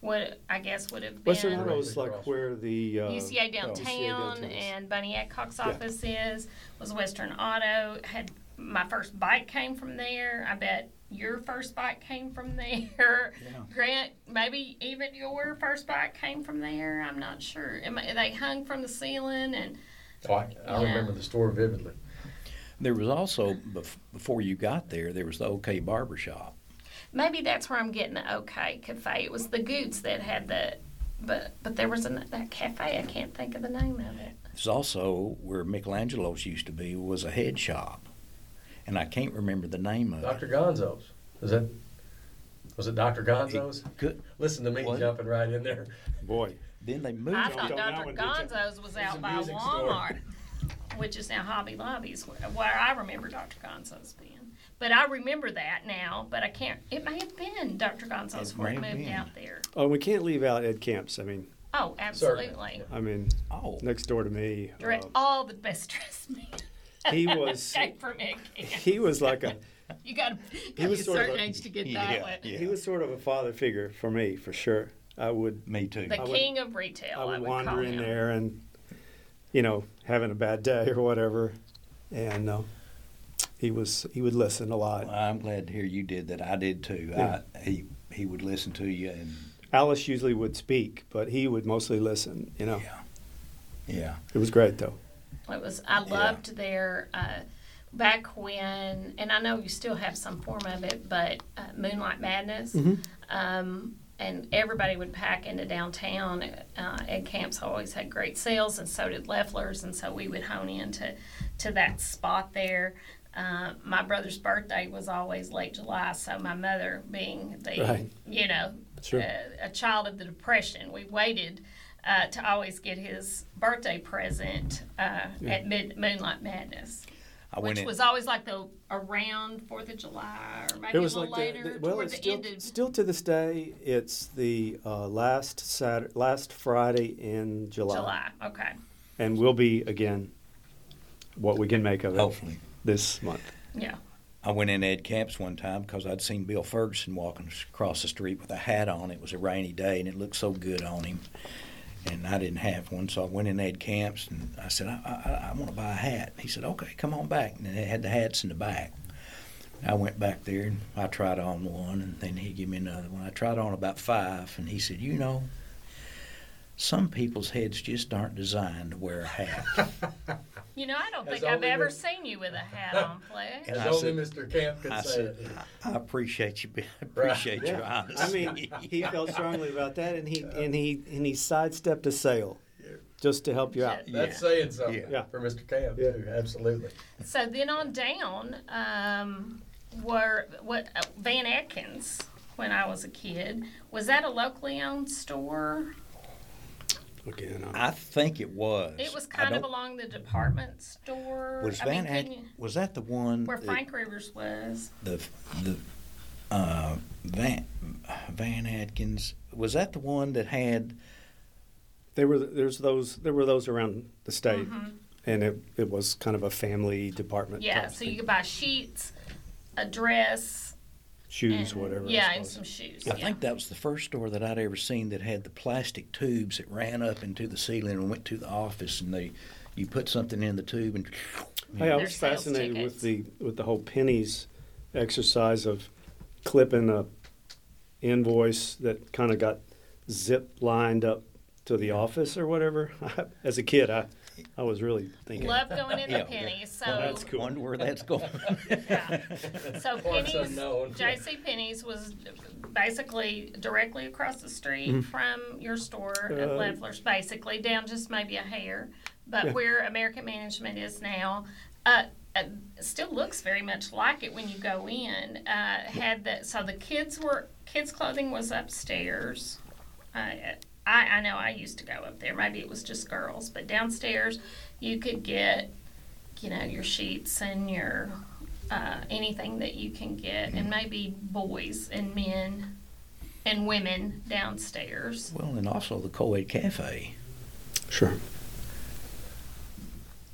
Would I guess would have been Western Auto is like across. where the uh, UCA downtown, downtown and Bunny Adcock's Yeah. office is was Western Auto. Had my first bike came from there. I bet your first bike came from there. Yeah. Grant, maybe even your first bike came from there. I'm not sure. They hung from the ceiling, and Oh, I, I Yeah. remember the store vividly. There was also before you got there, there was the OK Barber Shop. Maybe that's where I'm getting the OK Cafe. It was the Goots that had the, but but there was a that cafe. I can't think of the name of it. There's also where Michelangelo's used to be was a head shop, and I can't remember the name of Dr. it. Dr. Gonzo's. Is that, was it Dr. Gonzo's? Good. Listen to me What? jumping right in there. boy. Then they moved. I thought Dr. when Gonzo's was out by music store. Walmart, which is now Hobby Lobby's, where, where I remember Dr. Gonzo's being. But I remember that now, but I can't. It may have been Dr. Gonzalez before it moved been. out there. Oh, we can't leave out Ed Camps. I mean, Oh, absolutely. I mean, Oh, next door to me, Dre- uh, all the best dressed men. he was from Ed Camp. he was like a You got to He be a was sort of certain a- age to get Yeah, that one. yeah. he was sort of a father figure for me for sure. I would me too. The I would- king of retail. I would call wander in him. there and you know having a bad day or whatever, and uh, he was he would listen a lot. Well, I'm glad to hear you did that. I did too. Yeah. I, he he would listen to you, and Alice usually would speak, but he would mostly listen. You know, yeah, yeah. it was great though. It was. I Yeah. loved their uh, back when, and I know you still have some form of it, but uh, Moonlight Madness. Mhm. Um, and everybody would pack into downtown. Uh, Ed Camps always had great sales, and so did Leffler's, and so we would hone into to that spot there. Uh, my brother's birthday was always late July, so my mother, being the Right. you know Sure. uh, a child of the depression, we waited uh, to always get his birthday present uh, at mid- Moonlight Madness, I went which in. was always like the around Fourth of July or maybe It was a little like later the, the- well, toward it's the still end of still to this day. It's the uh, last Saturday, last Friday in July, July. Okay. and will be again what we can make of it hopefully. This month. Yeah. I went in Ed Camps one time because I'd seen Bill Ferguson walking across the street with a hat on. It was a rainy day and it looked so good on him. And I didn't have one, so I went in Ed Camps and I said, I, I, I want to buy a hat. He said, Okay, come on back. And they had the hats in the back. I went back there and I tried on one, and then he gave me another one. I tried on about five, and he said, You know, some people's heads just aren't designed to wear a hat. You know, I don't As think I've ever Miss- seen you with a hat on, Fletch. And As I only said- Mr. Camp could I say said, it. I, I appreciate you. be- Appreciate your I honesty. I mean, he felt strongly about that, and he and he and he sidestepped a sale just to help you out. Yeah. That's saying something Yeah. for Mr. Camp Yeah. too. Absolutely. So then on down, um, were what uh, Van Atkins when I was a kid was that a locally owned store? Again, I'm- I think it was. It was kind of along the department store. Was I Van mean, Ack, you- was that the one where that- Frank Rivers was. the the uh, Van Van Atkins was that the one that had There were there's those there were those around the state, and it, it was kind of a family department. Mm-hmm. Yeah, so thing. you could buy sheets, a dress, shoes, and- whatever. Yeah, and some shoes. I yeah. think that was the first store that I'd ever seen that had the plastic tubes that ran up into the ceiling and went to the office and they you put something in the tube and Hey, I was fascinated tickets. with the with the whole pennies exercise of clipping a invoice that kind of got zip lined up to the office or whatever. As a kid, I I was really thinking. Love going into Yeah. pennies. So Well, that's cool. wonder where that's going. Yeah. So Parts Penny's, unknown. J.C. Penney's was basically directly across the street from your store at Uh, Leffler's, basically down just maybe a hair. But Yeah. where American Management is now, uh, uh, still looks very much like it when you go in. Uh, had that so the kids were kids clothing was upstairs. Uh, I, I know I used to go up there. Maybe it was just girls, but downstairs you could get, you know, your sheets and your uh, anything that you can get, and maybe boys and men and women downstairs. well, and also the co-ed cafe. Sure.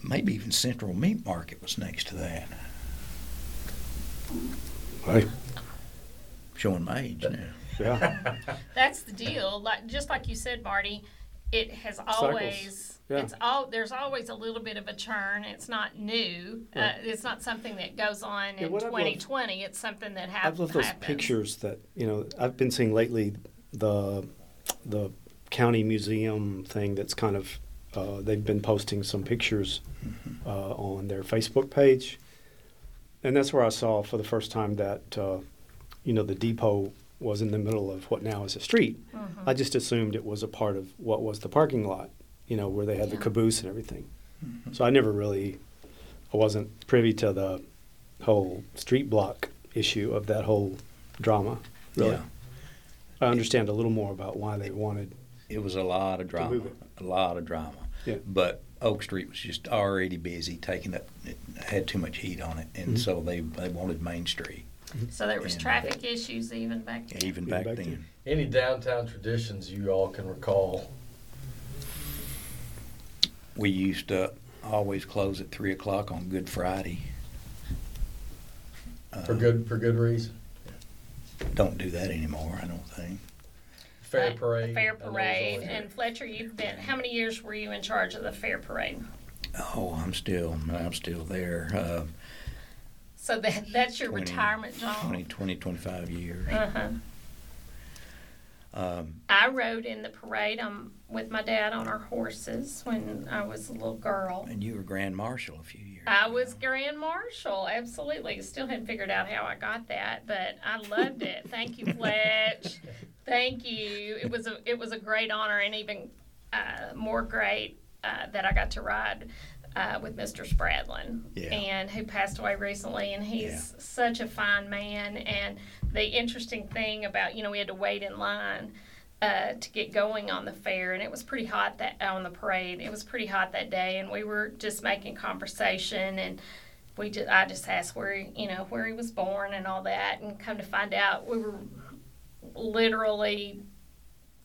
Maybe even Central Meat Market was next to that. Hey, Showing my age now. Yeah. That's the deal. Like just like you said, Marty, it has always. Yeah. It's all there's always a little bit of a churn. It's not new. Uh, it's not something that goes on Yeah, in what I've loved- 2020. It's something that happens. I love those happens. pictures that you know I've been seeing lately. The the county museum thing that's kind of uh, they've been posting some pictures uh, on their Facebook page, and that's where I saw for the first time that uh, you know the depot was in the middle of what now is a street. Mm-hmm. I just assumed it was a part of what was the parking lot, you know, where they had the Yeah. caboose and everything. So I never really, I wasn't privy to the whole street block issue of that whole drama. Really, Yeah. I understand a little more about why they wanted. It was a lot of drama. A lot of drama. Yeah. But Oak Street was just already busy, taking up, it had too much heat on it, and Mhm. so they they wanted Main Street, So there was And- traffic issues even back then. even back, back then. then. Any downtown traditions you all can recall? We used to always close at three o'clock on Good Friday. For Uh, good for good reason. Don't do that anymore, I don't think. Fair Right, parade. The fair I know it's parade. always- And Fletcher, you've been. How many years were you in charge of the fair parade? Oh, I'm still, I'm still there. Uh, So that that's your 20 retirement job. 20, 20, 25 years. Uh-huh. Um, I rode in the parade um, with my dad on our horses when I was a little girl. and you were Grand Marshal a few years. I ago. was Grand Marshal, absolutely. Still hadn't figured out how I got that, but I loved it. Thank you, Fletch. Thank you. It was a it was a great honor, and even uh, more great uh, that I got to ride uh, with Mr. Spradlin, Yeah. and who passed away recently. And he's Yeah. such a fine man. And the interesting thing about you know we had to wait in line. Uh, to get going on the fair, and it was pretty hot that on the parade. It was pretty hot that day, and we were just making conversation, and we just I just asked where he, you know where he was born and all that, and come to find out we were literally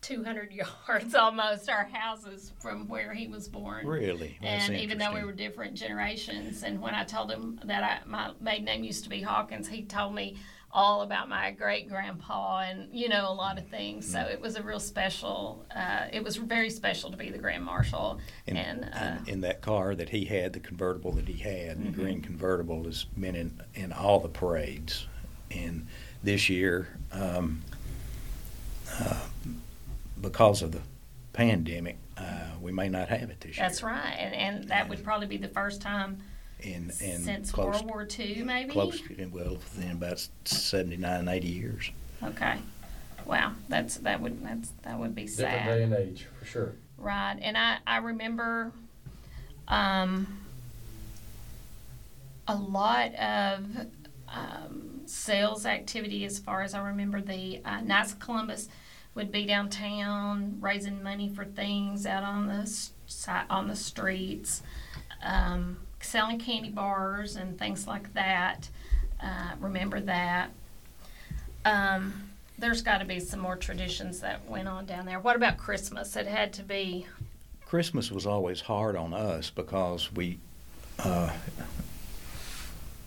200 yards almost our houses from where he was born. Really? That's And even though we were different generations, and when I told him that I, my maiden name used to be Hawkins, he told me all about my great grandpa and you know a lot of things. So it was a real special. Uh, it was very special to be the grand marshal. And, And, uh, and in that car that he had, the convertible that he had, Mm-hmm. the green convertible, has been in, in all the parades. And this year, um, uh, because of the pandemic, uh, we may not have it this year. That's right, and, and that would probably be the first time in, and since close, World War II, maybe. close, to, well, within about 79, 80 years. Okay. Wow, that's that would that's that would be sad. Different day and age, for sure. Right, and I I remember, um, a lot of um, sales activity as far as I remember. The uh, Knights of Columbus would be downtown raising money for things out on the on the streets, um, selling candy bars and things like that. Uh, remember that. Um, there's got to be some more traditions that went on down there. What about Christmas? It had to be. Christmas was always hard on us because we, uh,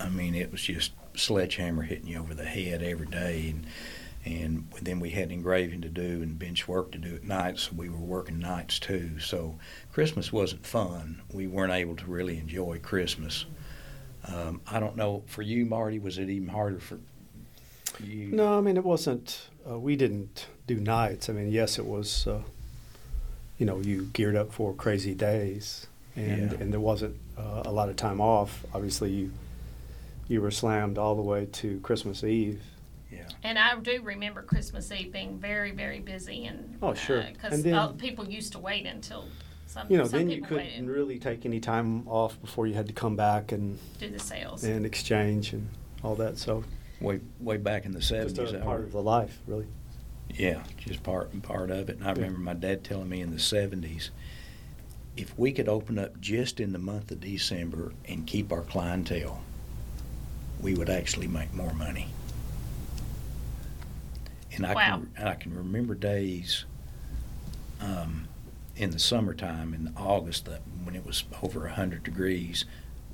I mean, it was just sledgehammer hitting you over the head every day, and and then we had engraving to do and bench work to do at night, so we were working nights too. So Christmas wasn't fun. We weren't able to really enjoy Christmas. Um, I don't know for you, Marty. Was it even harder for you? No, I mean it wasn't. Uh, we didn't do nights. I mean, yes, it was. Uh, you know, you geared up for crazy days, and Yeah. and there wasn't uh, a lot of time off. Obviously, you you were slammed all the way to Christmas Eve. Yeah. And I do remember Christmas Eve being very, very busy, and Oh, uh, sure. because And uh, then- people used to wait until some. You know, some then you people couldn't waited really take any time off before you had to come back and do the sales. and exchange and all that. So Way way back in the seventies, just a part of the life, really. Yeah, just part part of it. And I Yeah. remember my dad telling me in the seventies, if we could open up just in the month of December and keep our clientele, we would actually make more money. And I Wow. can I can remember days um, in the summertime in August that when it was over hundred degrees,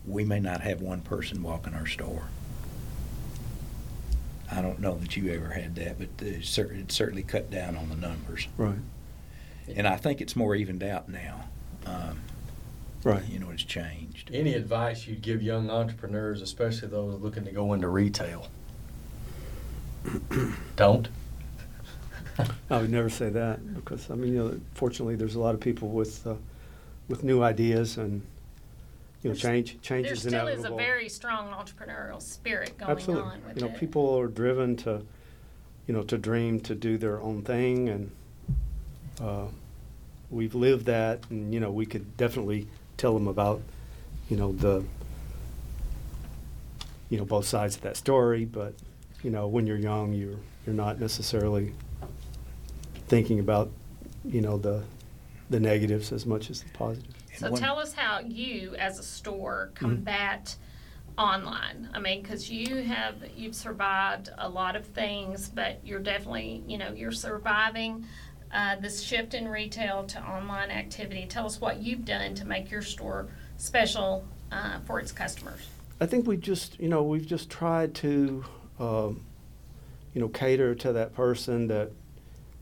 we may not have one person walk in our store. I don't know that you ever had that, but it it certainly cut down on the numbers. Right. And I think it's more evened out now. Um, Right. You know, it's changed. Any advice you'd give young entrepreneurs, especially those looking to go into retail? Don't. I would never say that because I mean, you know, fortunately, there's a lot of people with uh, with new ideas and you know, There's- change change there is still inevitable. is a very strong entrepreneurial spirit going Absolutely. on with You know, it. people are driven to, you know, to dream, to do their own thing, and uh, we've lived that, and you know, we could definitely tell them about, you know, the, you know, both sides of that story. But you know, when you're young, you're you're not necessarily thinking about, you know, the the negatives as much as the positives. So one- tell us how you, as a store, Mm-hmm. combat online. I mean, because you have you've survived a lot of things, but you're definitely you know you're surviving uh, this shift in retail to online activity. Tell us what you've done to make your store special uh, for its customers. I think we just, you know, we've just tried to, um, you know, cater to that person that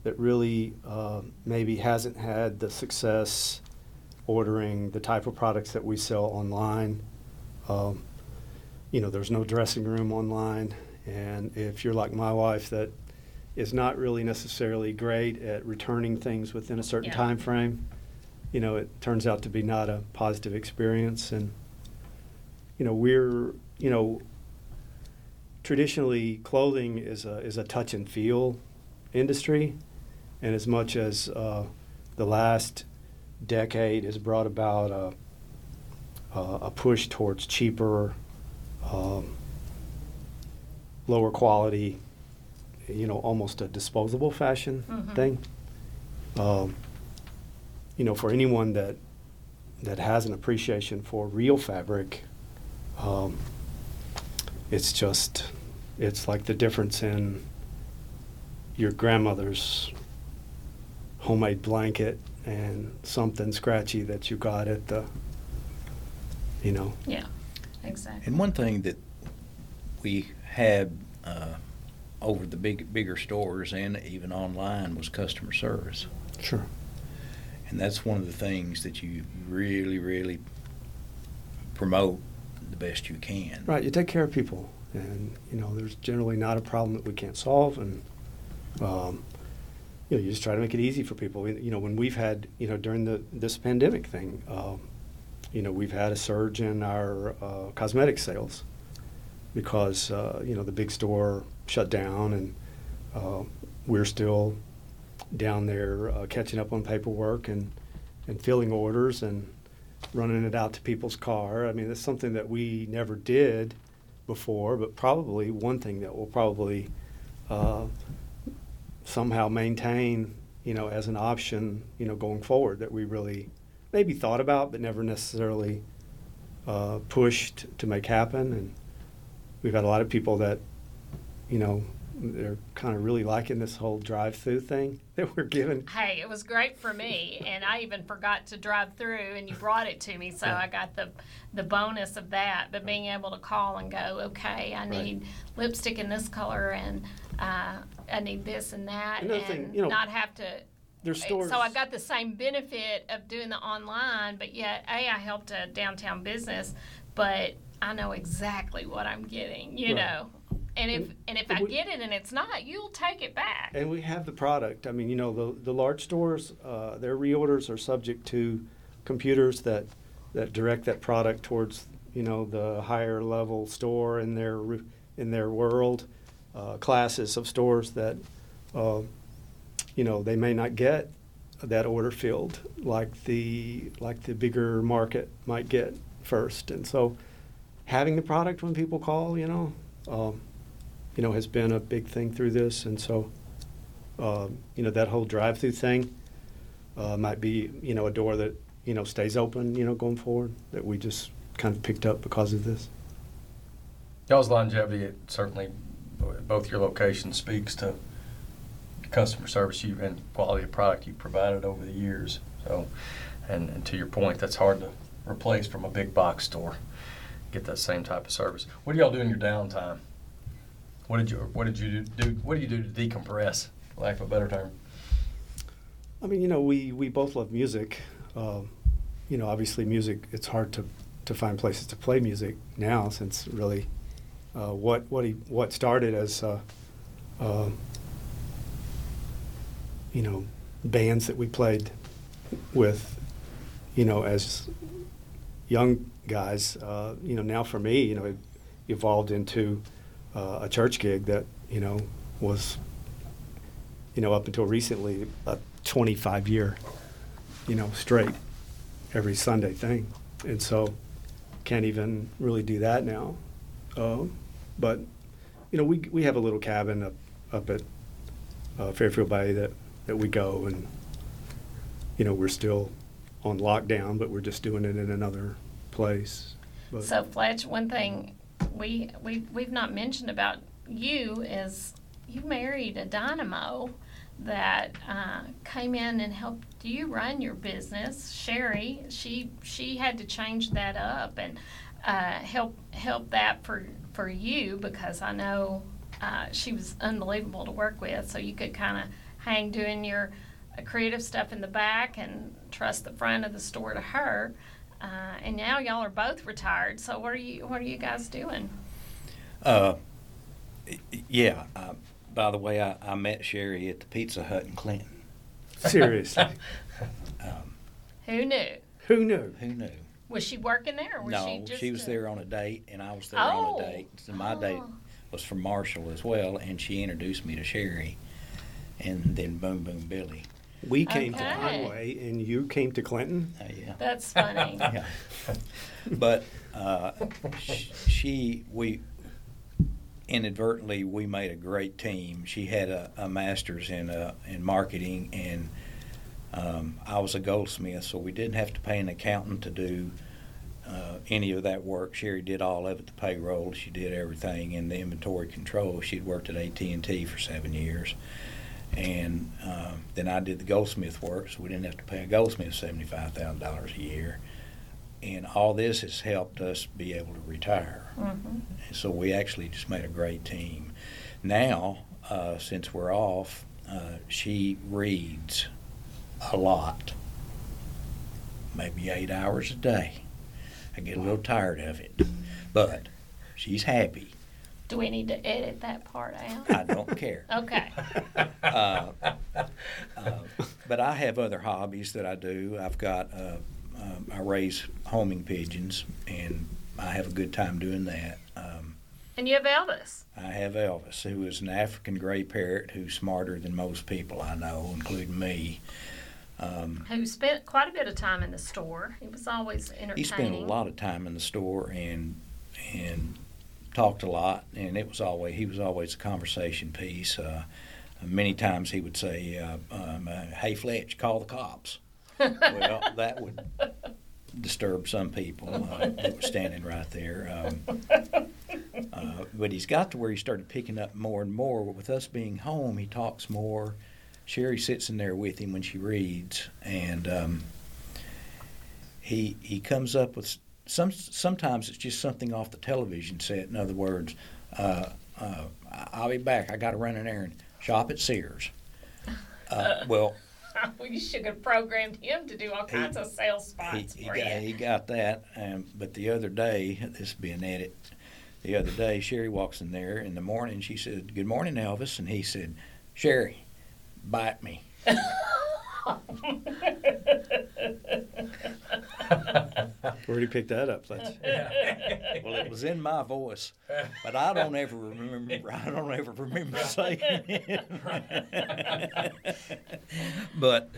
that really uh, maybe hasn't had the success ordering the type of products that we sell online. Um, you know, there's no dressing room online, and if you're like my wife, that is not really necessarily great at returning things within a certain Yeah. time frame. You know, it turns out to be not a positive experience, and you know, we're, you know, traditionally clothing is a, is a touch and feel industry. And as much as uh, the last decade has brought about a, a, push towards cheaper, um, lower quality, you know, almost a disposable fashion Mhm. thing. Um, you know, for anyone that that has an appreciation for real fabric, um, it's just it's like the difference in your grandmother's homemade blanket and something scratchy that you got at the you know Yeah, exactly. And one thing that we had uh, over the big bigger stores and even online was customer service. sure And that's one of the things that you really, really promote the best you can. right you take care of people and you know there's generally not a problem that we can't solve and um, you know, you just try to make it easy for people. You know, when we've had, you know, during the this pandemic thing, um, you know, we've had a surge in our uh, cosmetic sales because uh, you know the big store shut down, and uh, we're still down there uh, catching up on paperwork and and filling orders and running it out to people's car. I mean, that's something that we never did before, but probably one thing that will probably uh, somehow maintain, you know, as an option, you know, going forward that we really maybe thought about but never necessarily uh, pushed to make happen. And we've had a lot of people that, you know, they're kind of really liking this whole drive-through thing that we're giving. Hey, it was great for me, and I even forgot to drive through, and you brought it to me, so Yeah. I got the the bonus of that. But being able to call and go, okay, I need lipstick in this color, and uh, I need this and that, Another and thing, you know, not have to. There's stores. So I got the same benefit of doing the online, but yet, a I helped a downtown business, but I know exactly what I'm getting, you Right. know. And if and if and I we- get it and it's not, you'll take it back. And we have the product. I mean, you know, the, the large stores, uh, their reorders are subject to computers that, that direct that product towards, you know, the higher level store in their, in their world. Uh, classes of stores that, uh, you know, they may not get that order filled like the, like the bigger market might get first. And so having the product when people call, you know, um, you know, has been a big thing through this, and so, um, you know, that whole drive-through thing uh, might be, you know, a door that you know stays open, you know, going forward that we just kind of picked up because of this. Y'all's longevity, it certainly, both your locations speaks to customer service you and quality of product you provided over the years. So, and, and to your point, that's hard to replace from a big box store. Get that same type of service. What do y'all do in your downtime? What did you What did you do? What do you do to decompress? Lack of a better term. I mean, you know, we we both love music. Um, you know, obviously, music. It's hard to to find places to play music now, since really, uh, what what he what started as, uh, uh, you know, bands that we played with, you know, as young guys. Uh, you know, now for me, you know, it evolved into uh, a church gig that you know was you know, up until recently, a 25 year, you know, straight every Sunday thing. And so can't even really do that now. Um, but, you know, we, we have a little cabin up, up at uh, Fairfield Bay that, that we go and, you know, we're still on lockdown, but we're just doing it in another place. But, So Fletch, one thing we we we've not mentioned about you is you married a dynamo that uh, came in and helped you run your business. Sherry, she she had to change that up and uh, help help that for for you because I know uh, she was unbelievable to work with. So you could kind of hang doing your uh, creative stuff in the back and trust the front of the store to her. Uh, and now y'all are both retired. So what are you what are you guys doing? Uh, yeah. Uh, by the way, I, I met Sherry at the Pizza Hut in Clinton. seriously, Um, Who knew? who knew? who knew? Was she working there or was no, she just she was a- there on a date, and I was there Oh. on a date. So my date Oh. was from Marshall as well, and she introduced me to Sherry, and then Boom Boom Billy. We came to Conway and you came to Clinton. Uh, yeah. That's funny. yeah. But uh, she, we inadvertently we made a great team. She had a, a master's in uh, in marketing, and um, I was a goldsmith, so we didn't have to pay an accountant to do uh, any of that work. Sherry did all of it, the payroll. She did everything in the inventory control. She'd worked at AT and T for seven years. And uh, then I did the goldsmith work, so we didn't have to pay a goldsmith seventy-five thousand dollars a year and all this has helped us be able to retire. hmm And so we actually just made a great team. Now, uh, since we're off, uh, she reads a lot, maybe eight hours a day. I get a little tired of it, but she's happy. Do we need to edit that part out? I don't care. Okay. Uh, uh, but I have other hobbies that I do. I've got uh, um, I raise homing pigeons, and I have a good time doing that. Um, And you have Elvis. I have Elvis, who is an African gray parrot who's smarter than most people I know, including me. Um, who spent quite a bit of time in the store. He was always entertaining. he spent a lot of time in the store and and talked a lot, and it was always he was always a conversation piece. Uh, many times he would say, uh, um, uh, "Hey Fletch, call the cops." well, that would disturb some people uh, that were standing right there. Um, uh, but he's got to where he started picking up more and more. With us being home, he talks more. Sherry sits in there with him when she reads, and um, he he comes up with some. Sometimes it's just something off the television set. In other words, uh, uh, I'll be back. I got to run an errand. Shop at Sears. Uh, well, you should have programmed him to do all He- kinds of sales spots he for got, you. he got that. Um, but the other day, this being edit. The other day, Sherry walks in there in the morning. She said, "Good morning, Elvis," and he said, "Sherry, bite me." Where did he pick that up? Fletch? Well, it was in my voice, but I don't ever remember. I don't ever remember saying it. but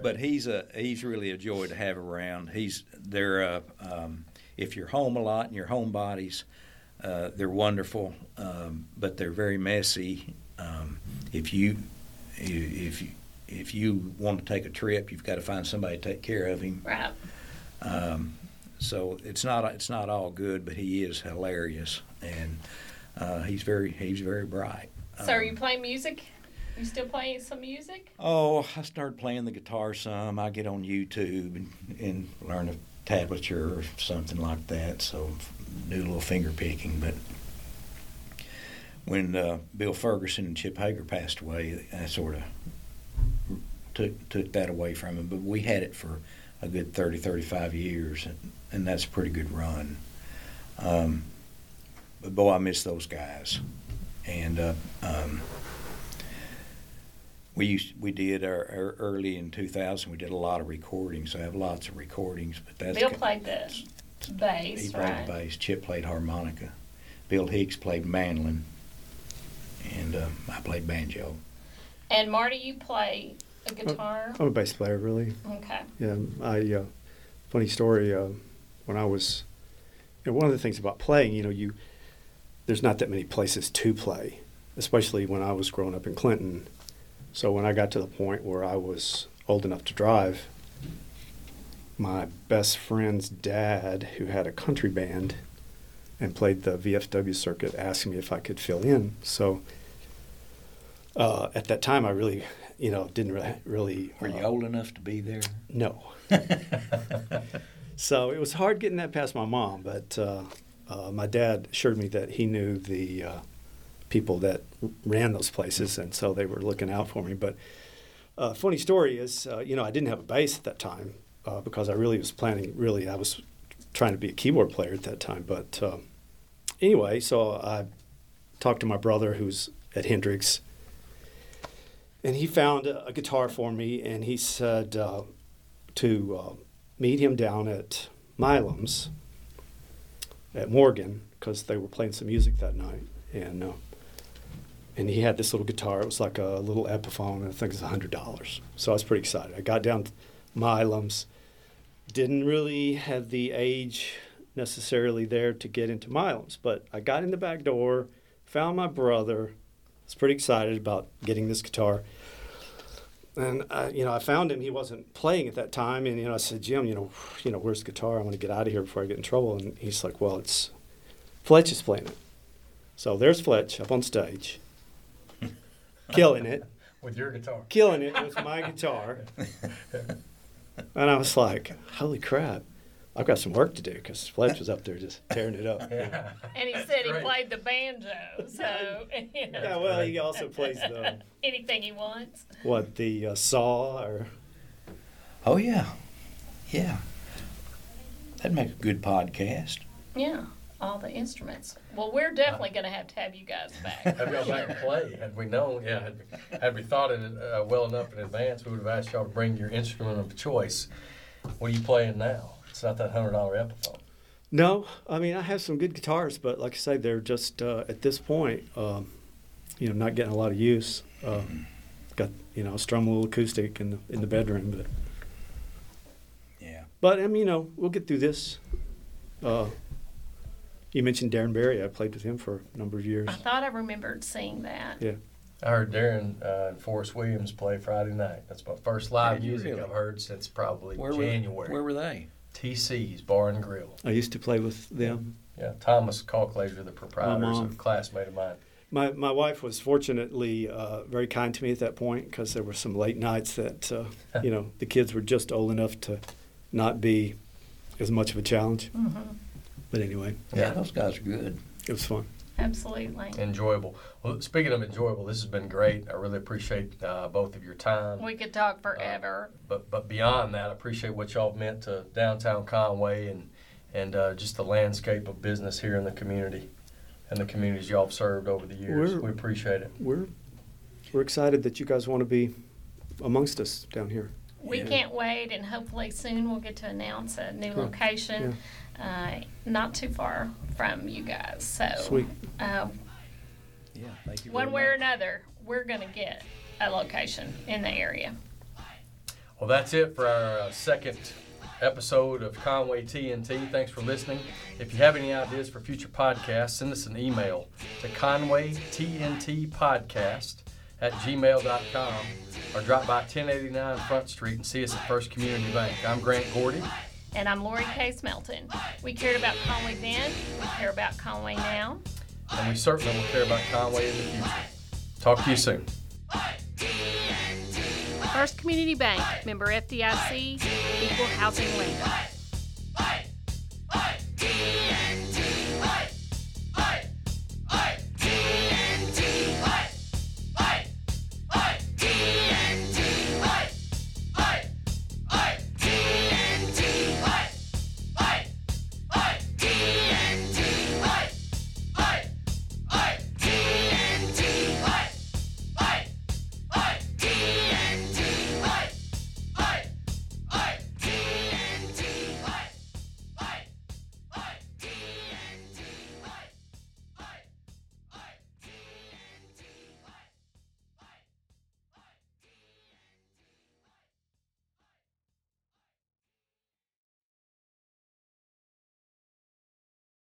but he's a he's really a joy to have around. He's they're uh, um, if you're home a lot and you're homebodies, uh, they're wonderful, um, but they're very messy. Um, if you if you if you want to take a trip, you've got to find somebody to take care of him. Right. Um, so it's not it's not all good, but he is hilarious, and uh, he's very he's very bright. So, are Um, you playing music? You still playing some music? Oh, I started playing the guitar some. I get on YouTube and, and learn a tablature or something like that. So do a little finger picking. But when uh, Bill Ferguson and Chip Hager passed away, I sort of took took that away from him. But we had it for a good 30, 35 years, and, and that's a pretty good run. Um, but boy, I miss those guys. And uh, um, we used we did our, our early in 2000. We did a lot of recordings. I have lots of recordings, but that's Bill played the bass. he played right? the bass. Chip played harmonica. Bill Hicks played mandolin, and uh, I played banjo. And Marty, you play a guitar. I'm a bass player, really. Okay. Yeah, I. Uh, funny story. Uh, when I was, you know, one of the things about playing, you know, you there's not that many places to play, especially when I was growing up in Clinton. So when I got to the point where I was old enough to drive, my best friend's dad, who had a country band and played the VFW circuit, asking me if I could fill in. So uh, at that time, I really, you know, didn't really. really Were you uh, old enough to be there? no. so it was hard getting that past my mom, but uh, uh, my dad assured me that he knew the uh, people that ran those places, and so they were looking out for me. But uh, funny story is, uh, you know, I didn't have a bass at that time uh, because I really was planning. Really, I was trying to be a keyboard player at that time. But uh, anyway, so I talked to my brother who's at Hendrix, and he found a, guitar for me, and he said uh, to uh, meet him down at Milam's at Morgan because they were playing some music that night, and uh, and he had this little guitar. It was like a little Epiphone. I think it's hundred dollars. So I was pretty excited. I got down to Milam's. Didn't really have the age necessarily there to get into Milam's, but I got in the back door, found my brother. Was pretty excited about getting this guitar. And I, you know, I found him. He wasn't playing at that time, and you know, I said, Jim, you know, you know, where's the guitar? I want to get out of here before I get in trouble. And he's like, Well, it's Fletch is playing it. So there's Fletch up on stage, killing it, With your guitar. killing it with my guitar. And I was like, Holy crap! I've got some work to do because Fletch was up there just tearing it up. And he said he played the banjo, so you know, Yeah, well, he also plays the anything he wants. what the uh, saw or Oh yeah, yeah. That'd make a good podcast. Yeah. all the instruments. Well, we're definitely going to have to have you guys back. Have y'all back and play? Had we known, yeah, had, had we thought it uh, well enough in advance, we would have asked y'all to bring your instrument of choice. What are you playing now? It's not that hundred dollar Epiphone. No, I mean I have some good guitars, but like I say, they're just uh, at this point, um, you know, not getting a lot of use. Uh, got you know, a strum a little acoustic in the in the bedroom, but Yeah. but I mean, you know, we'll get through this. Uh, you mentioned Darren Berry. I played with him for a number of years. I thought I remembered seeing that. Yeah. I heard Darren uh, and Forrest Williams play Friday night. That's my first live music really? I've heard since probably Where were, January. where were they? TC's Bar and Grill. I used to play with them. Yeah, Thomas Calclaser, the proprietor, is a classmate of mine. My my wife was fortunately uh, very kind to me at that point because there were some late nights that uh, you know the kids were just old enough to not be as much of a challenge. hmm But anyway, Yeah, those guys are good. it was fun. Absolutely. Enjoyable. Well, speaking of enjoyable, this has been great. I really appreciate uh, both of your time. We could talk forever. but but beyond that, I appreciate what y'all meant to downtown Conway and and uh, just the landscape of business here in the community and the communities y'all have served over the years. We're- we appreciate it. We're we're excited that you guys want to be amongst us down here. We Yeah. can't wait, and hopefully soon we'll get to announce a new Cool. location, uh, not too far from you guys. So, Sweet. Uh, Yeah, thank you. one very way or another, we're going to get a location in the area. Well, that's it for our uh, second episode of Conway TNT. Thanks for listening. If you have any ideas for future podcasts, send us an email to conwaytntpodcast at gmail.com or drop by 1089 Front Street and see us at First Community Bank. I'm Grant Gordy. And I'm Lori Case Melton. We cared about Conway then, we care about Conway now. And we certainly will care about Conway in the future. Talk to you soon. First Community Bank, member FDIC, equal housing lender.